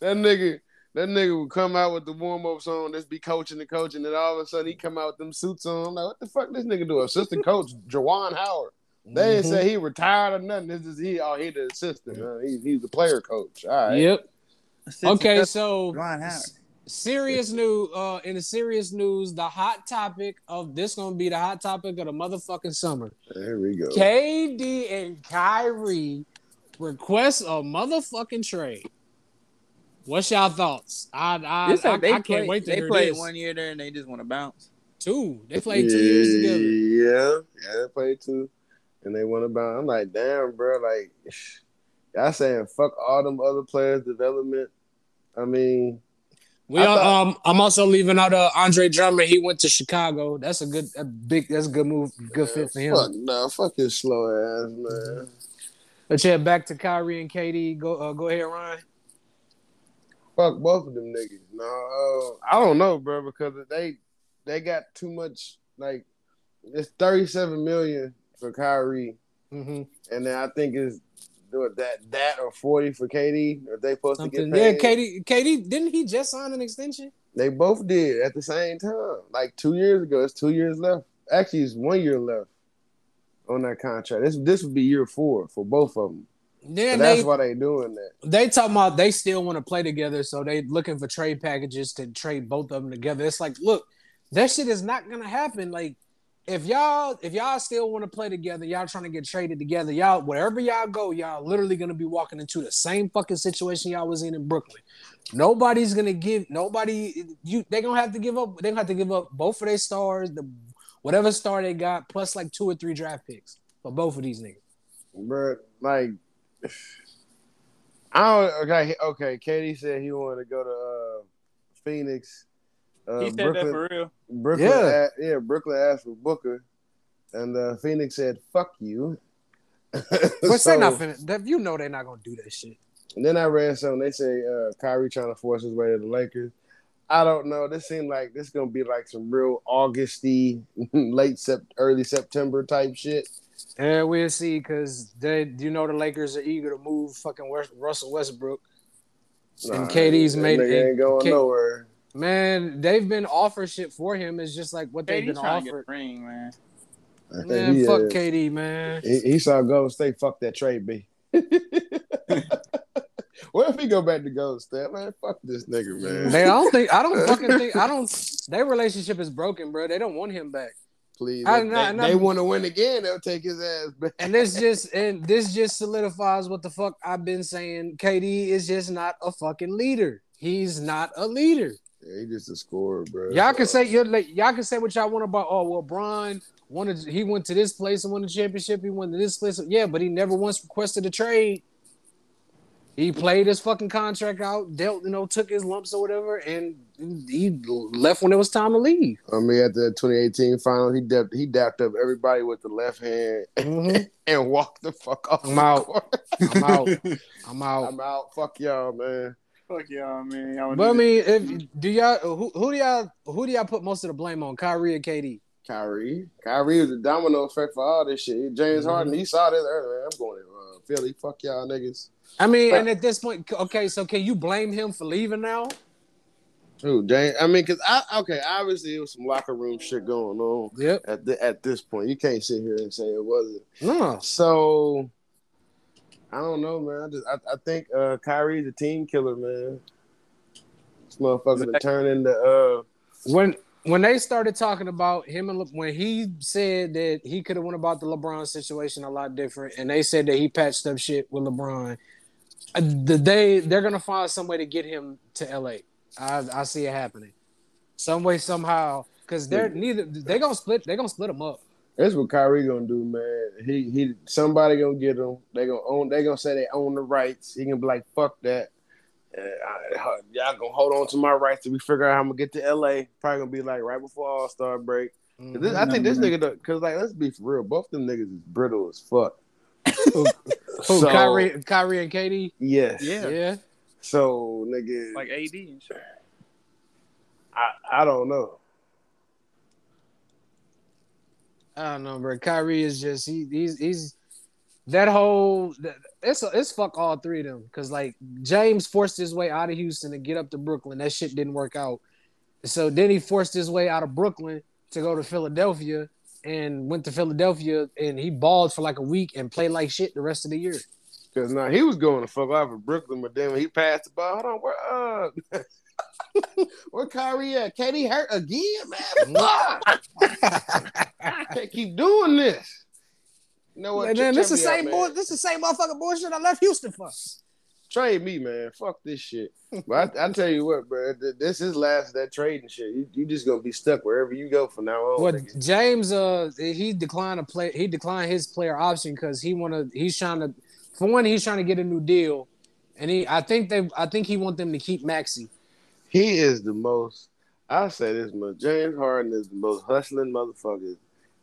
That nigga. That nigga would come out with the warm up song, just be coaching and coaching, and all of a sudden he come out with them suits on. I'm like, what the fuck this nigga do? Assistant coach Juwan Howard. They didn't Mhm. say he retired or nothing. This is he. Oh, he the assistant. Uh, he, he's the player coach. All right. Yep. Okay, so Ron Howard. s- serious news. Uh, in the serious news, the hot topic of this gonna be the hot topic of the motherfucking summer. There we go. KD and Kyrie request a motherfucking trade. What's y'all thoughts? I I, This I, I can't played- wait to They hear played this. one year there and they just want to bounce. Two. They played two years together. Yeah, yeah, they played two, and they won about. I'm like, damn, bro, like, y'all saying fuck all them other players' development. I mean, We I are, thought- um I'm also leaving out uh, Andre Drummond. He went to Chicago. That's a good a big that's a good move, good fit for him. fuck, nah, fuck his slow ass, man. Let's head back to Kyrie and KD. Go uh, go ahead, Ryan. Fuck both of them niggas. No, uh, I don't know, bro, because they they got too much. Like, it's 37 million for Kyrie, Mm-hmm. and then I think is that that or 40 for KD. Are they supposed Something. to get paid? Yeah, KD. KD didn't he just sign an extension? They both did at the same time, like two years ago. It's two years left. Actually, it's one year left on that contract. This this would be year four for both of them. Yeah, So that's they why they doing that. they talking about they still want to play together, so they looking for trade packages to trade both of them together. It's like, look, that shit is not gonna happen. Like, if y'all if y'all still want to play together, y'all trying to get traded together, y'all wherever y'all go, y'all literally gonna be walking into the same fucking situation y'all was in in Brooklyn. Nobody's gonna give nobody you. They gonna have to give up. They gonna have to give up both of their stars, the whatever star they got, plus like two or three draft picks for both of these niggas. But like, I don't. Okay, okay. KD said he wanted to go to uh, Phoenix. Uh, he said Brooklyn, that for real. Brooklyn, Yeah. a- yeah. Brooklyn asked for Booker, and uh, Phoenix said, "Fuck you." But they So- not finna. You know they're not gonna do that shit. And then I read something. They say uh, Kyrie trying to force his way to the Lakers. I don't know. This seemed like this gonna be like some real Augusty, late sep- early September type shit. Yeah, we'll see. Cause they, do you know, the Lakers are eager to move fucking West, Russell Westbrook. And KD's made- nigga ain't going K- nowhere. Man, they've been offered shit for him. It's just like what they've been trying to get offered. ring, man. Man, he, fuck uh, KD, man. He, he saw Golden State. Fuck that trade, B. what if he go back to Golden State? Man, fuck this nigga, man. They I don't think I don't fucking think I don't. Their relationship is broken, bro. They don't want him back. Please, I- if I- they, I- they want to win again. They'll take his ass back. And this just and this just solidifies what the fuck I've been saying. KD is just not a fucking leader. He's not a leader. Yeah, he just a scorer, bro. Y'all can say you're like y'all can say what y'all want about. Oh well, Bron wanted he went to this place and won the championship. He went to this place. Yeah, but he never once requested a trade. He played his fucking contract out, dealt you know, took his lumps or whatever, and he left when it was time to leave. I mean, at the 2018 final, he dapped, he dapped up everybody with the left hand Mhm. and walked the fuck off. I'm out. I'm out. I'm out. I'm out. Fuck y'all, man. Fuck y'all, man. Y'all But I mean, if do y'all who, who do y'all who do y'all put most of the blame on? Kyrie or KD? Kyrie. Kyrie was the domino effect for all this shit. James Mhm. Harden, he saw this earlier. I'm going to uh, Philly. Fuck y'all niggas. I mean, and at this point, okay, so can you blame him for leaving now? Who, James? I mean, because I, okay, obviously it was some locker room shit going on Yep. at, the, at this point. You can't sit here and say it wasn't. No. So, I don't know, man. I just I, I think uh, Kyrie's a team killer, man. This motherfucker to turn into uh When when they started talking about him and Le- when he said that he could have went about the LeBron situation a lot different, and they said that he patched up shit with LeBron, uh, the they they're gonna find some way to get him to LA. I I see it happening, some way somehow, because they're neither they gonna split they gonna split them up. That's what Kyrie gonna do, man. He he somebody gonna get him. They gonna own. They gonna say they own the rights. He gonna be like, fuck that. Uh, I, y'all gonna hold on to my rights till we figure out how I'm gonna get to LA. Probably gonna be like right before All Star break. 'Cause this- I think this nigga, the- cause like let's be for real, both of them niggas is brittle as fuck. Who, So, Kyrie, Kyrie and KD? Yes. Yeah. Yeah. So nigga, like AD and shit. I I don't know. I don't know, bro. Kyrie is just he, he's he's that whole it's it's fuck all three of them because like James forced his way out of Houston to get up to Brooklyn. That shit didn't work out. So then he forced his way out of Brooklyn to go to Philadelphia and went to Philadelphia and he balled for like a week and played like shit the rest of the year. Cause now he was going to fuck off in Brooklyn, but then when he passed the ball, hold on, where uh where Kyrie at? Can he hurt again, man? Fuck! Can't keep doing this. You know what? Then this out, same man. bull, this is the same motherfucking bullshit I left Houston for. Trade me, man. Fuck this shit. But I, I tell you what, bro. This is last that trading shit. You, you just gonna be stuck wherever you go from now on. Nigga. James uh he declined a play he declined his player option because he wanna he's trying to for one he's trying to get a new deal and he I think they I think he want them to keep Maxey. He is the most. I say this much. James Harden is the most hustling motherfucker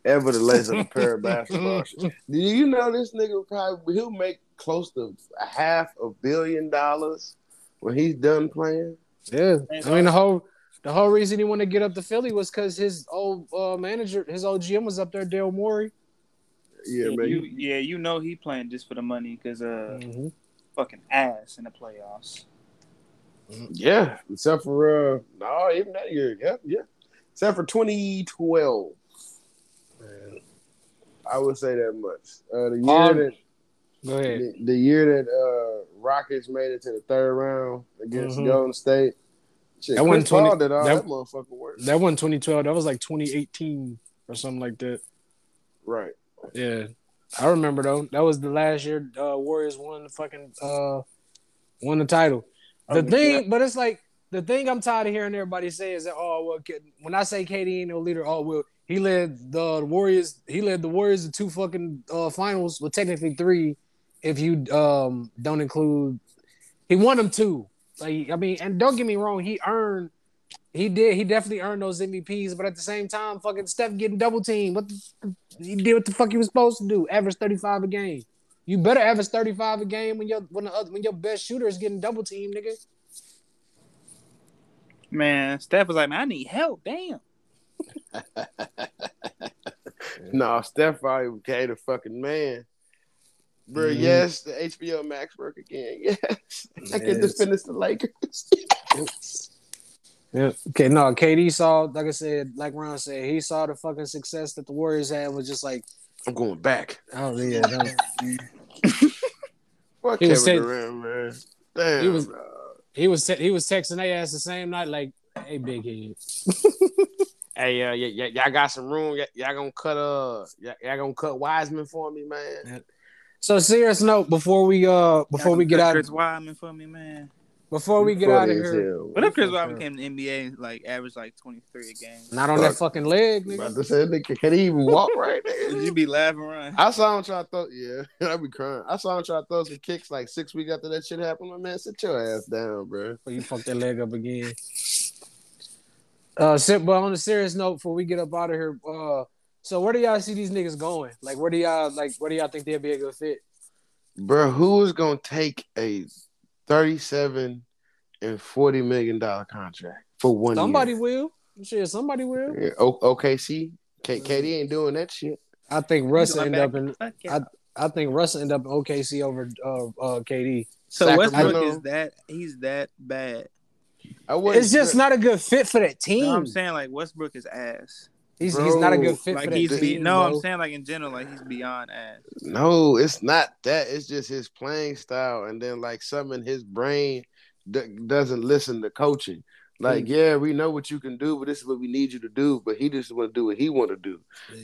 ever to lace up a pair of basketball shoes. Do you know this nigga probably he'll make close to a half a billion dollars when he's done playing? Yeah, I mean the whole the whole reason he wanted to get up to Philly was because his old uh, manager his old GM was up there Daryl Morey. Yeah, Yeah, man. you, You, yeah, you know he playing just for the money because uh, Mhm. fucking ass in the playoffs. Yeah, except for uh, no, even that year. Yeah, yeah. Except for 2012, I would say that much. Uh, the year Um, that Go ahead. the, the year that uh, Rockets made it to the third round against Mhm. Golden State. Shit, That wasn't 20 did all that- that, motherfucker work. That wasn't 2012. That was like 2018 or something like that. right. Yeah, I remember though. That was the last year uh, Warriors won the fucking uh, won the title. The thing, but it's like the thing I'm tired of hearing everybody say is that oh well, when I say KD ain't no leader, oh well, he led the Warriors. He led the Warriors to two fucking uh, finals. Well, technically three, if you um don't include. He won them two. Like I mean, and don't get me wrong, he earned he did. He definitely earned those MVPs, but at the same time, fucking Steph getting double teamed. What the, he did what the fuck he was supposed to do? Average thirty five a game. You better average thirty five a game when your when the other, when your best shooter is getting double teamed, nigga. Man, Steph was like, man, I need help. Damn. No, Steph probably became a fucking man. Bro, Mhm. yes, the HBO Max work again. Yes. I can Yes. defend the Lakers. Yeah. Okay. No, KD saw, like I said, like Ron said, he saw the fucking success that the Warriors had. Was just like, I'm going back. oh yeah, that Fuck He Kevin was Durant, man. Damn. He was- bro. he was te- he was texting their ass the same night, like, hey, big head. Hey, uh, y- y- y'all got some room. Y- y'all gonna cut uh, y- y'all gonna cut Wiseman for me, man. So serious note before we uh before we get out Chris Weidman for me, man. Before we get out of here, hell. What if Chris fuck Weidman up. came to the NBA like average like twenty three a game? not on that fucking leg, About nigga. to say, nigga, can he even walk right Would there? you be laughing, right? I saw him try to throw. Yeah, I'd be crying. I saw him try to throw some kicks like six weeks after that shit happened. My man, sit your ass down, bro. Before you fuck that leg up again. Uh, sit, but on a serious note, before we get up out of here, uh, so where do y'all see these niggas going? Like, where do y'all like? Where do y'all think they'll be a good fit? Bro, who is gonna take a thirty-seven and forty million dollar contract for one Somebody year? will. Shit, somebody will. Yeah, o- OKC, K- KD ain't doing that shit. I think Russ will end back- up in. Fuck yeah. I think Russ will end up in OKC over uh, uh KD. So Westbrook is that he's that bad. I wouldn't. It's just not a good fit for that No, team. I'm saying like Westbrook is ass. He's he's not a good fit Like for that he's team. be, no, bro. I'm saying like in general, like he's beyond ass. No, it's not that. It's just his playing style, and then like something in his brain d- doesn't listen to coaching. Like, Mm. yeah, we know what you can do, but this is what we need you to do. But he just want to do what he want to do.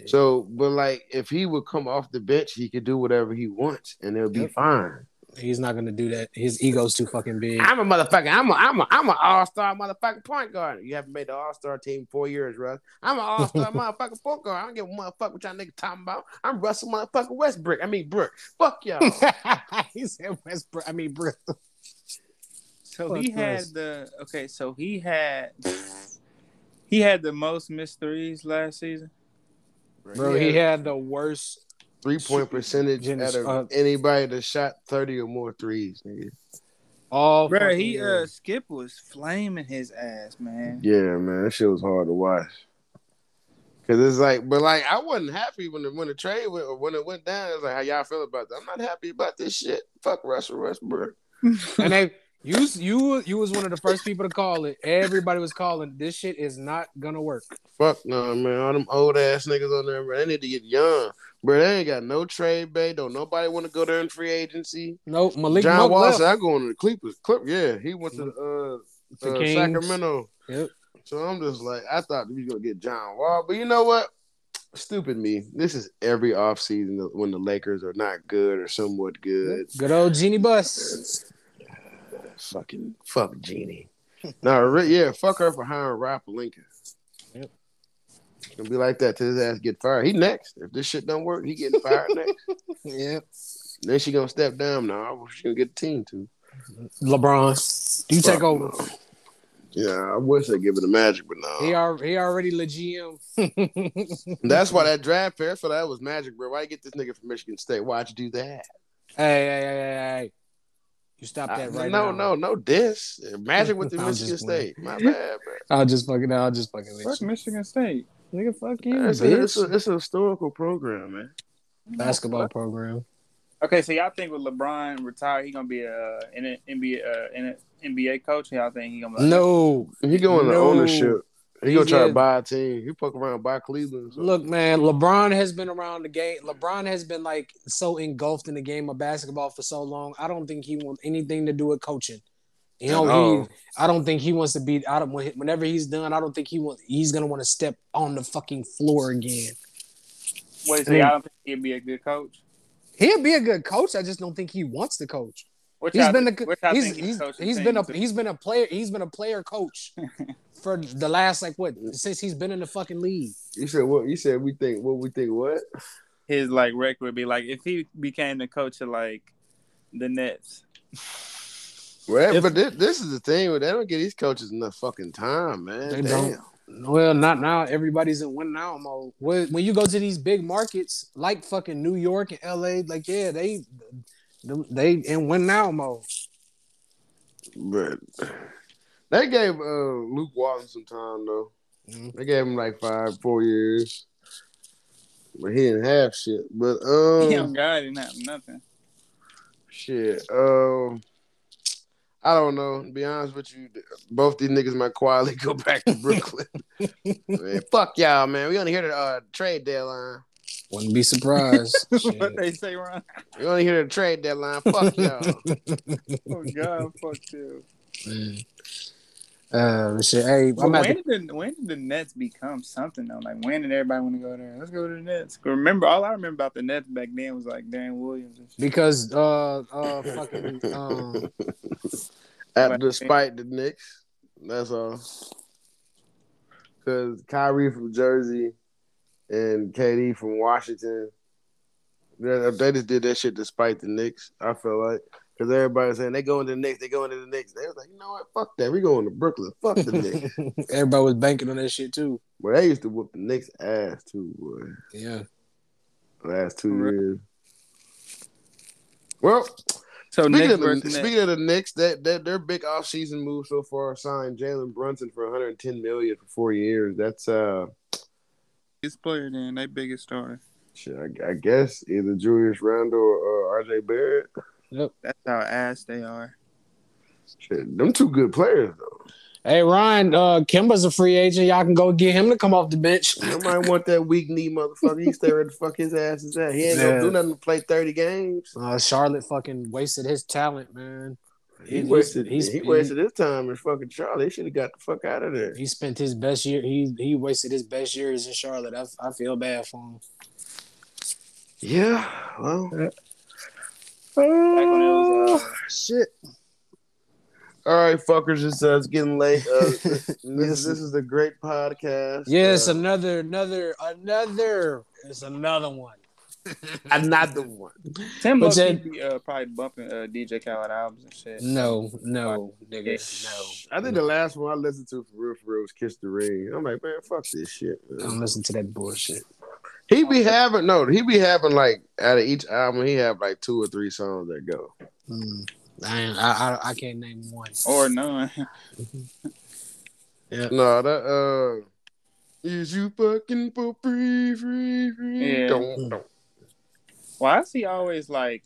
So, but like, if he would come off the bench, he could do whatever he wants, and it'll be Yep. fine. He's not gonna do that. His ego's too fucking big. I'm a motherfucker. I'm a I'm a I'm an all star motherfucking point guard. You haven't made the all star team four years, Russ. I'm an all star motherfucking point guard. I don't give a motherfucker what y'all niggas talking about. I'm Russell motherfucking Westbrook. I mean Brook. Fuck y'all. he said Westbrook. I mean, bro. So Fuck he had Russ. the okay. So he had he had the most missed threes last season. Bro, he had the worst. Three point percentage Goodness, out of uh, anybody that shot thirty or more threes. Nigga. All Bro, he year. uh Skip was flaming his ass, man. Yeah, man, that shit was hard to watch. Cause it's like, but like, I wasn't happy when the when the trade went or when it went down. It's like, how y'all feel about that? I'm not happy about this shit. Fuck Russell Westbrook. and they you you you was one of the first people to call it. Everybody was calling this shit is not gonna work. Fuck no, man. All them old ass niggas on there, bro. They need to get young, bro. They ain't got no trade bait. Don't nobody want to go there in free agency. Nope, Malik John Monk Wall left. said, "I going to the Clippers." Clip, yeah, he went to uh, The uh, Sacramento. Yep. So I'm just like, I thought we was gonna get John Wall, but you know what? Stupid me. This is every offseason when the Lakers are not good or somewhat good. Good old Jeanie Buss. Fucking fuck Jeanie. no, re- yeah, fuck her for hiring Rob Pelinka. Yep. It's gonna be like that till his ass get fired. He next. If this shit don't work, he getting fired next. Yeah. Then she gonna step down now. She gonna get the team too. LeBron. Do you take over. no. Yeah, I wish they give it a magic, but no. He are he already the GM. That's why that draft fair, so that was magic, bro. Why you get this nigga from Michigan State? Why'd you do that? Hey, hey, hey, hey, hey. You stop that I- right no, now. no, no no diss. Magic with the Michigan just playing. State. My bad, bro. I'll just fucking I'll just fucking with Fuck. Michigan State. Nigga, fuck you, It's a, it's, a, it's a historical program, man. Basketball program. Okay, so y'all think with LeBron retired, he gonna be a in an NBA uh, in an NBA coach? Y'all think he gonna be No. He going to ownership. He gonna try a- to buy a team. He fuck around and buy Cleveland. So. Look, man, LeBron has been around the game. LeBron has been like so engulfed in the game of basketball for so long. I don't think he wants anything to do with coaching. You know, No. he. I don't think he wants to be. I don't. Whenever he's done, I don't think he wants. He's gonna want to step on the fucking floor again. Wait, so Mm. y'all don't think he'd be a good coach? He'll be a good coach. I just don't think he wants to coach. What He's y'all been a what y'all he's he's, coaching he's team been a to- he's been a player he's been a player coach for the last like what since he's been in the fucking league. You said what? You said we think what we think what? his like record would be like if he became the coach of like the Nets. Well, If- but this, this is the thing. They don't get these coaches enough fucking time, man. They Damn. don't. Well, not now. Everybody's in win now mode. When when you go to these big markets like fucking New York and LA, like yeah, they they in win now mode. But they gave uh, Luke Walton some time though. Mhm. They gave him like five, four years. But he didn't have shit. But um, Young guy didn't have nothing. shit. Um, I don't know. To be honest with you, both these niggas might quietly go back to Brooklyn. man, fuck y'all, man. We only hear the uh, trade deadline. Wouldn't be surprised. what they say, Ron? We only hear the trade deadline. Fuck y'all. Oh God, fuck you. Man. Uh, shit. Hey, But I'm when at the, did the, when did the Nets become something though? Like when did everybody want to go there? Let's go to the Nets. Remember, all I remember about the Nets back then was like Deron Williams. And shit. because uh uh fucking um At despite the Knicks, that's all. Because Kyrie from Jersey and KD from Washington, they, they just did that shit despite the Knicks. I feel like because everybody's saying they going to the Knicks, they going to the Knicks. They was like, you know what? Fuck that. We going to Brooklyn. Fuck the Knicks. everybody was banking on that shit too. But they used to whoop the Knicks ass too, boy. Yeah. Last two For real? years. Well, So Speaking Knicks of, the, versus speaking of the Knicks, that, that their big offseason move so far signed Jalen Brunson for 110 million for four years. That's uh, biggest player then, they biggest star. shit, I, I guess either Julius Randle or uh, RJ Barrett. That's how ass they are. Shit, them two good players though. Hey Ryan, uh Kemba's a free agent. Y'all can go get him to come off the bench. Nobody want that weak knee motherfucker. He's stay where the fuck his ass is at. He ain't Yeah. gonna do nothing to play 30 games. Uh, Charlotte fucking wasted his talent, man. He He's- wasted. he's- he wasted his time in fucking Charlotte. He should have got the fuck out of there. He spent his best year. He he wasted his best years in Charlotte. I, I feel bad for him. Yeah. Well. When it was, uh, shit. All right, fuckers. It's, uh, it's getting late. Uh, this, this is a great podcast. Yes, Uh, another another another. It's another one. another one. Tim But But then- be uh, probably bumping uh, DJ Khaled albums and shit. No, no, nigga, no. I think the last one I listened to for real, for real was "Kiss the Ring." I'm like, man, fuck this shit. man. Don't listen to that bullshit. He be having no, he be having like out of each album, he have like two or three songs that go. Mm. I, I I I can't name one. Or none. yeah, No, that uh, is you fucking for free, free, free? Yeah. Don't, don't. Why is he always like,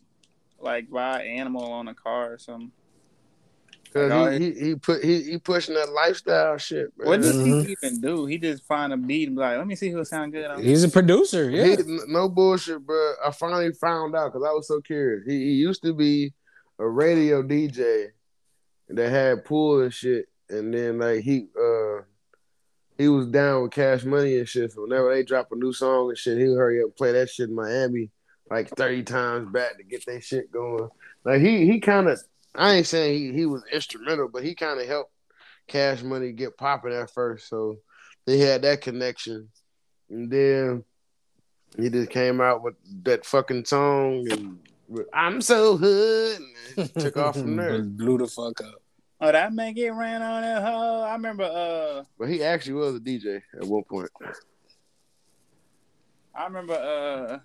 like buy animal on a car or something? Cause Like, he, he he put he he pushing that lifestyle shit. Man. What does Mhm. he even do? He just find a beat and be like, let me see who sound good on He's a producer. Yeah. He, no bullshit, bro. I finally found out because I was so curious. He, he used to be a radio DJ that had pool and shit, and then like he uh he was down with Cash Money and shit. So whenever they drop a new song and shit, he'll hurry up and play that shit in Miami like thirty times back to get that shit going. Like he he kind of I ain't saying he he was instrumental, but he kind of helped Cash Money get popping at first. So they had that connection, and then he just came out with that fucking song and with, I'm so hood and took off from there. Blew the fuck up. Oh, that man get ran on that hoe. I remember uh But he actually was a DJ at one point. I remember uh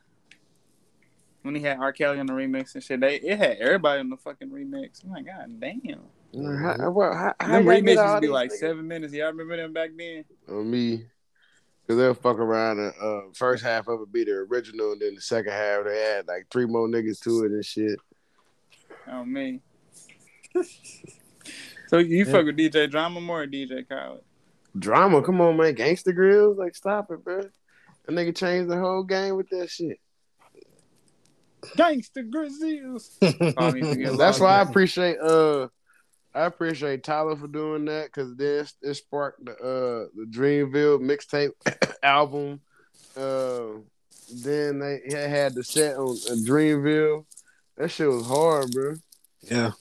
when he had R. Kelly on the remix and shit. They it had everybody on the fucking remix. I'm like, God damn. How, how, how, how Them remixes all used to be like niggas? seven minutes. Y'all remember them back then? on me. Cause they'll fuck around and uh first half of it be the original and then the second half they add like three more niggas to it and shit. Oh me. so you fuck with DJ Drama more or DJ Khaled? Drama, come on man, Gangsta Grillz, like stop it, bro. That nigga changed the whole game with that shit. Gangsta Grizzlies. Call That's why I appreciate uh I appreciate Tyler for doing that because this it sparked the uh the Dreamville mixtape album. Uh then they had the set on uh, Dreamville. That shit was hard, bro. Yeah.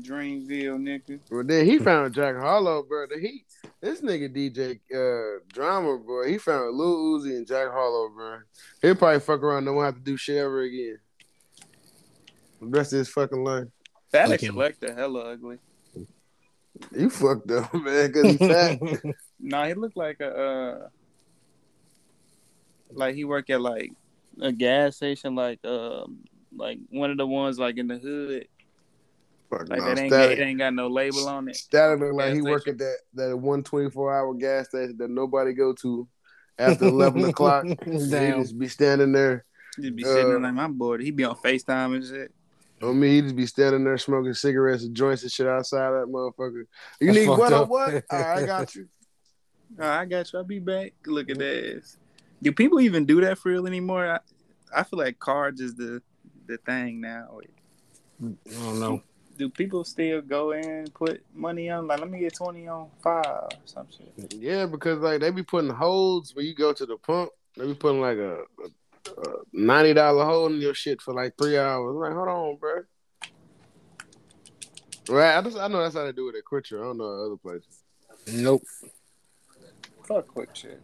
Dreamville, nigga. Well, then he found Jack Harlow, bro. The He this nigga DJ uh drama, bro. He found Lil Uzi and Jack Harlow, bro. He'll probably fuck around and don't have to do shit ever again. The rest of his fucking life. That Fuck him. collector hella ugly. You fucked up, man, because he fat. Nah, he looked like a uh, like he worked at like a gas station, like um, like one of the ones like in the hood, Fuck like no, that ain't got, it ain't got no label on it. Static look like he work at that that one twenty four hour gas station that nobody go to after eleven o'clock. He Damn. just be standing there. He'd be sitting there Uh, like my boy. He'd be on Facetime and shit. On me, he'd just be standing there smoking cigarettes and joints and shit outside that motherfucker. You That's need fucked what or up. what? All right, I got you. Oh, I got you. I'll be back. Look at that. ass. Do people even do that for real anymore? I, I feel like cards is the the thing now. I don't know. Do people still go in and put money on? Like, let me get twenty on five or some shit. Yeah, because like they be putting holds when you go to the pump. They be putting like a, a, a ninety dollar hold in your shit for like three hours. I'm like, hold on, bro. Right, I just I know that's how they do it at Quitcher. I don't know other places. Nope. Fuck quick shit.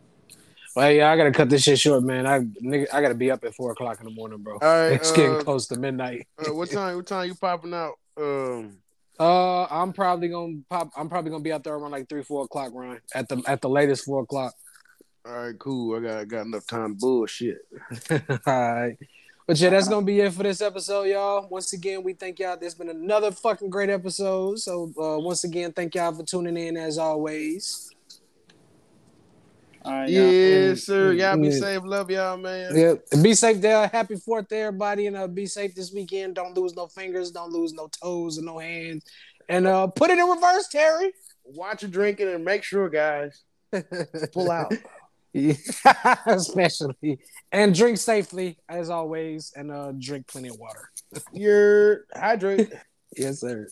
Well, yeah, I gotta cut this shit short, man. I nigga, I gotta be up at four o'clock in the morning, bro. All right, it's getting uh, close to midnight. Uh, what time? What time you popping out? Um, Uh, I'm probably gonna pop. I'm probably gonna be out there around like three, four o'clock, Ryan. At the at the latest four o'clock. all right, cool. I got got enough time to bullshit. All right. But yeah, that's gonna be it for this episode, y'all. Once again, we thank y'all. There's been another fucking great episode. So uh, once again, thank y'all for tuning in as always. All right, y'all. Yes, sir. Y'all be Yeah. safe. Love y'all, man. Yep. Be safe there. Happy Fourth, to everybody, and uh, be safe this weekend. Don't lose no fingers. Don't lose no toes and no hands. And uh, put it in reverse, Terry. Watch your drinking and make sure, guys, pull out. Especially and drink safely as always and uh drink plenty of water You're hydrate. yes sir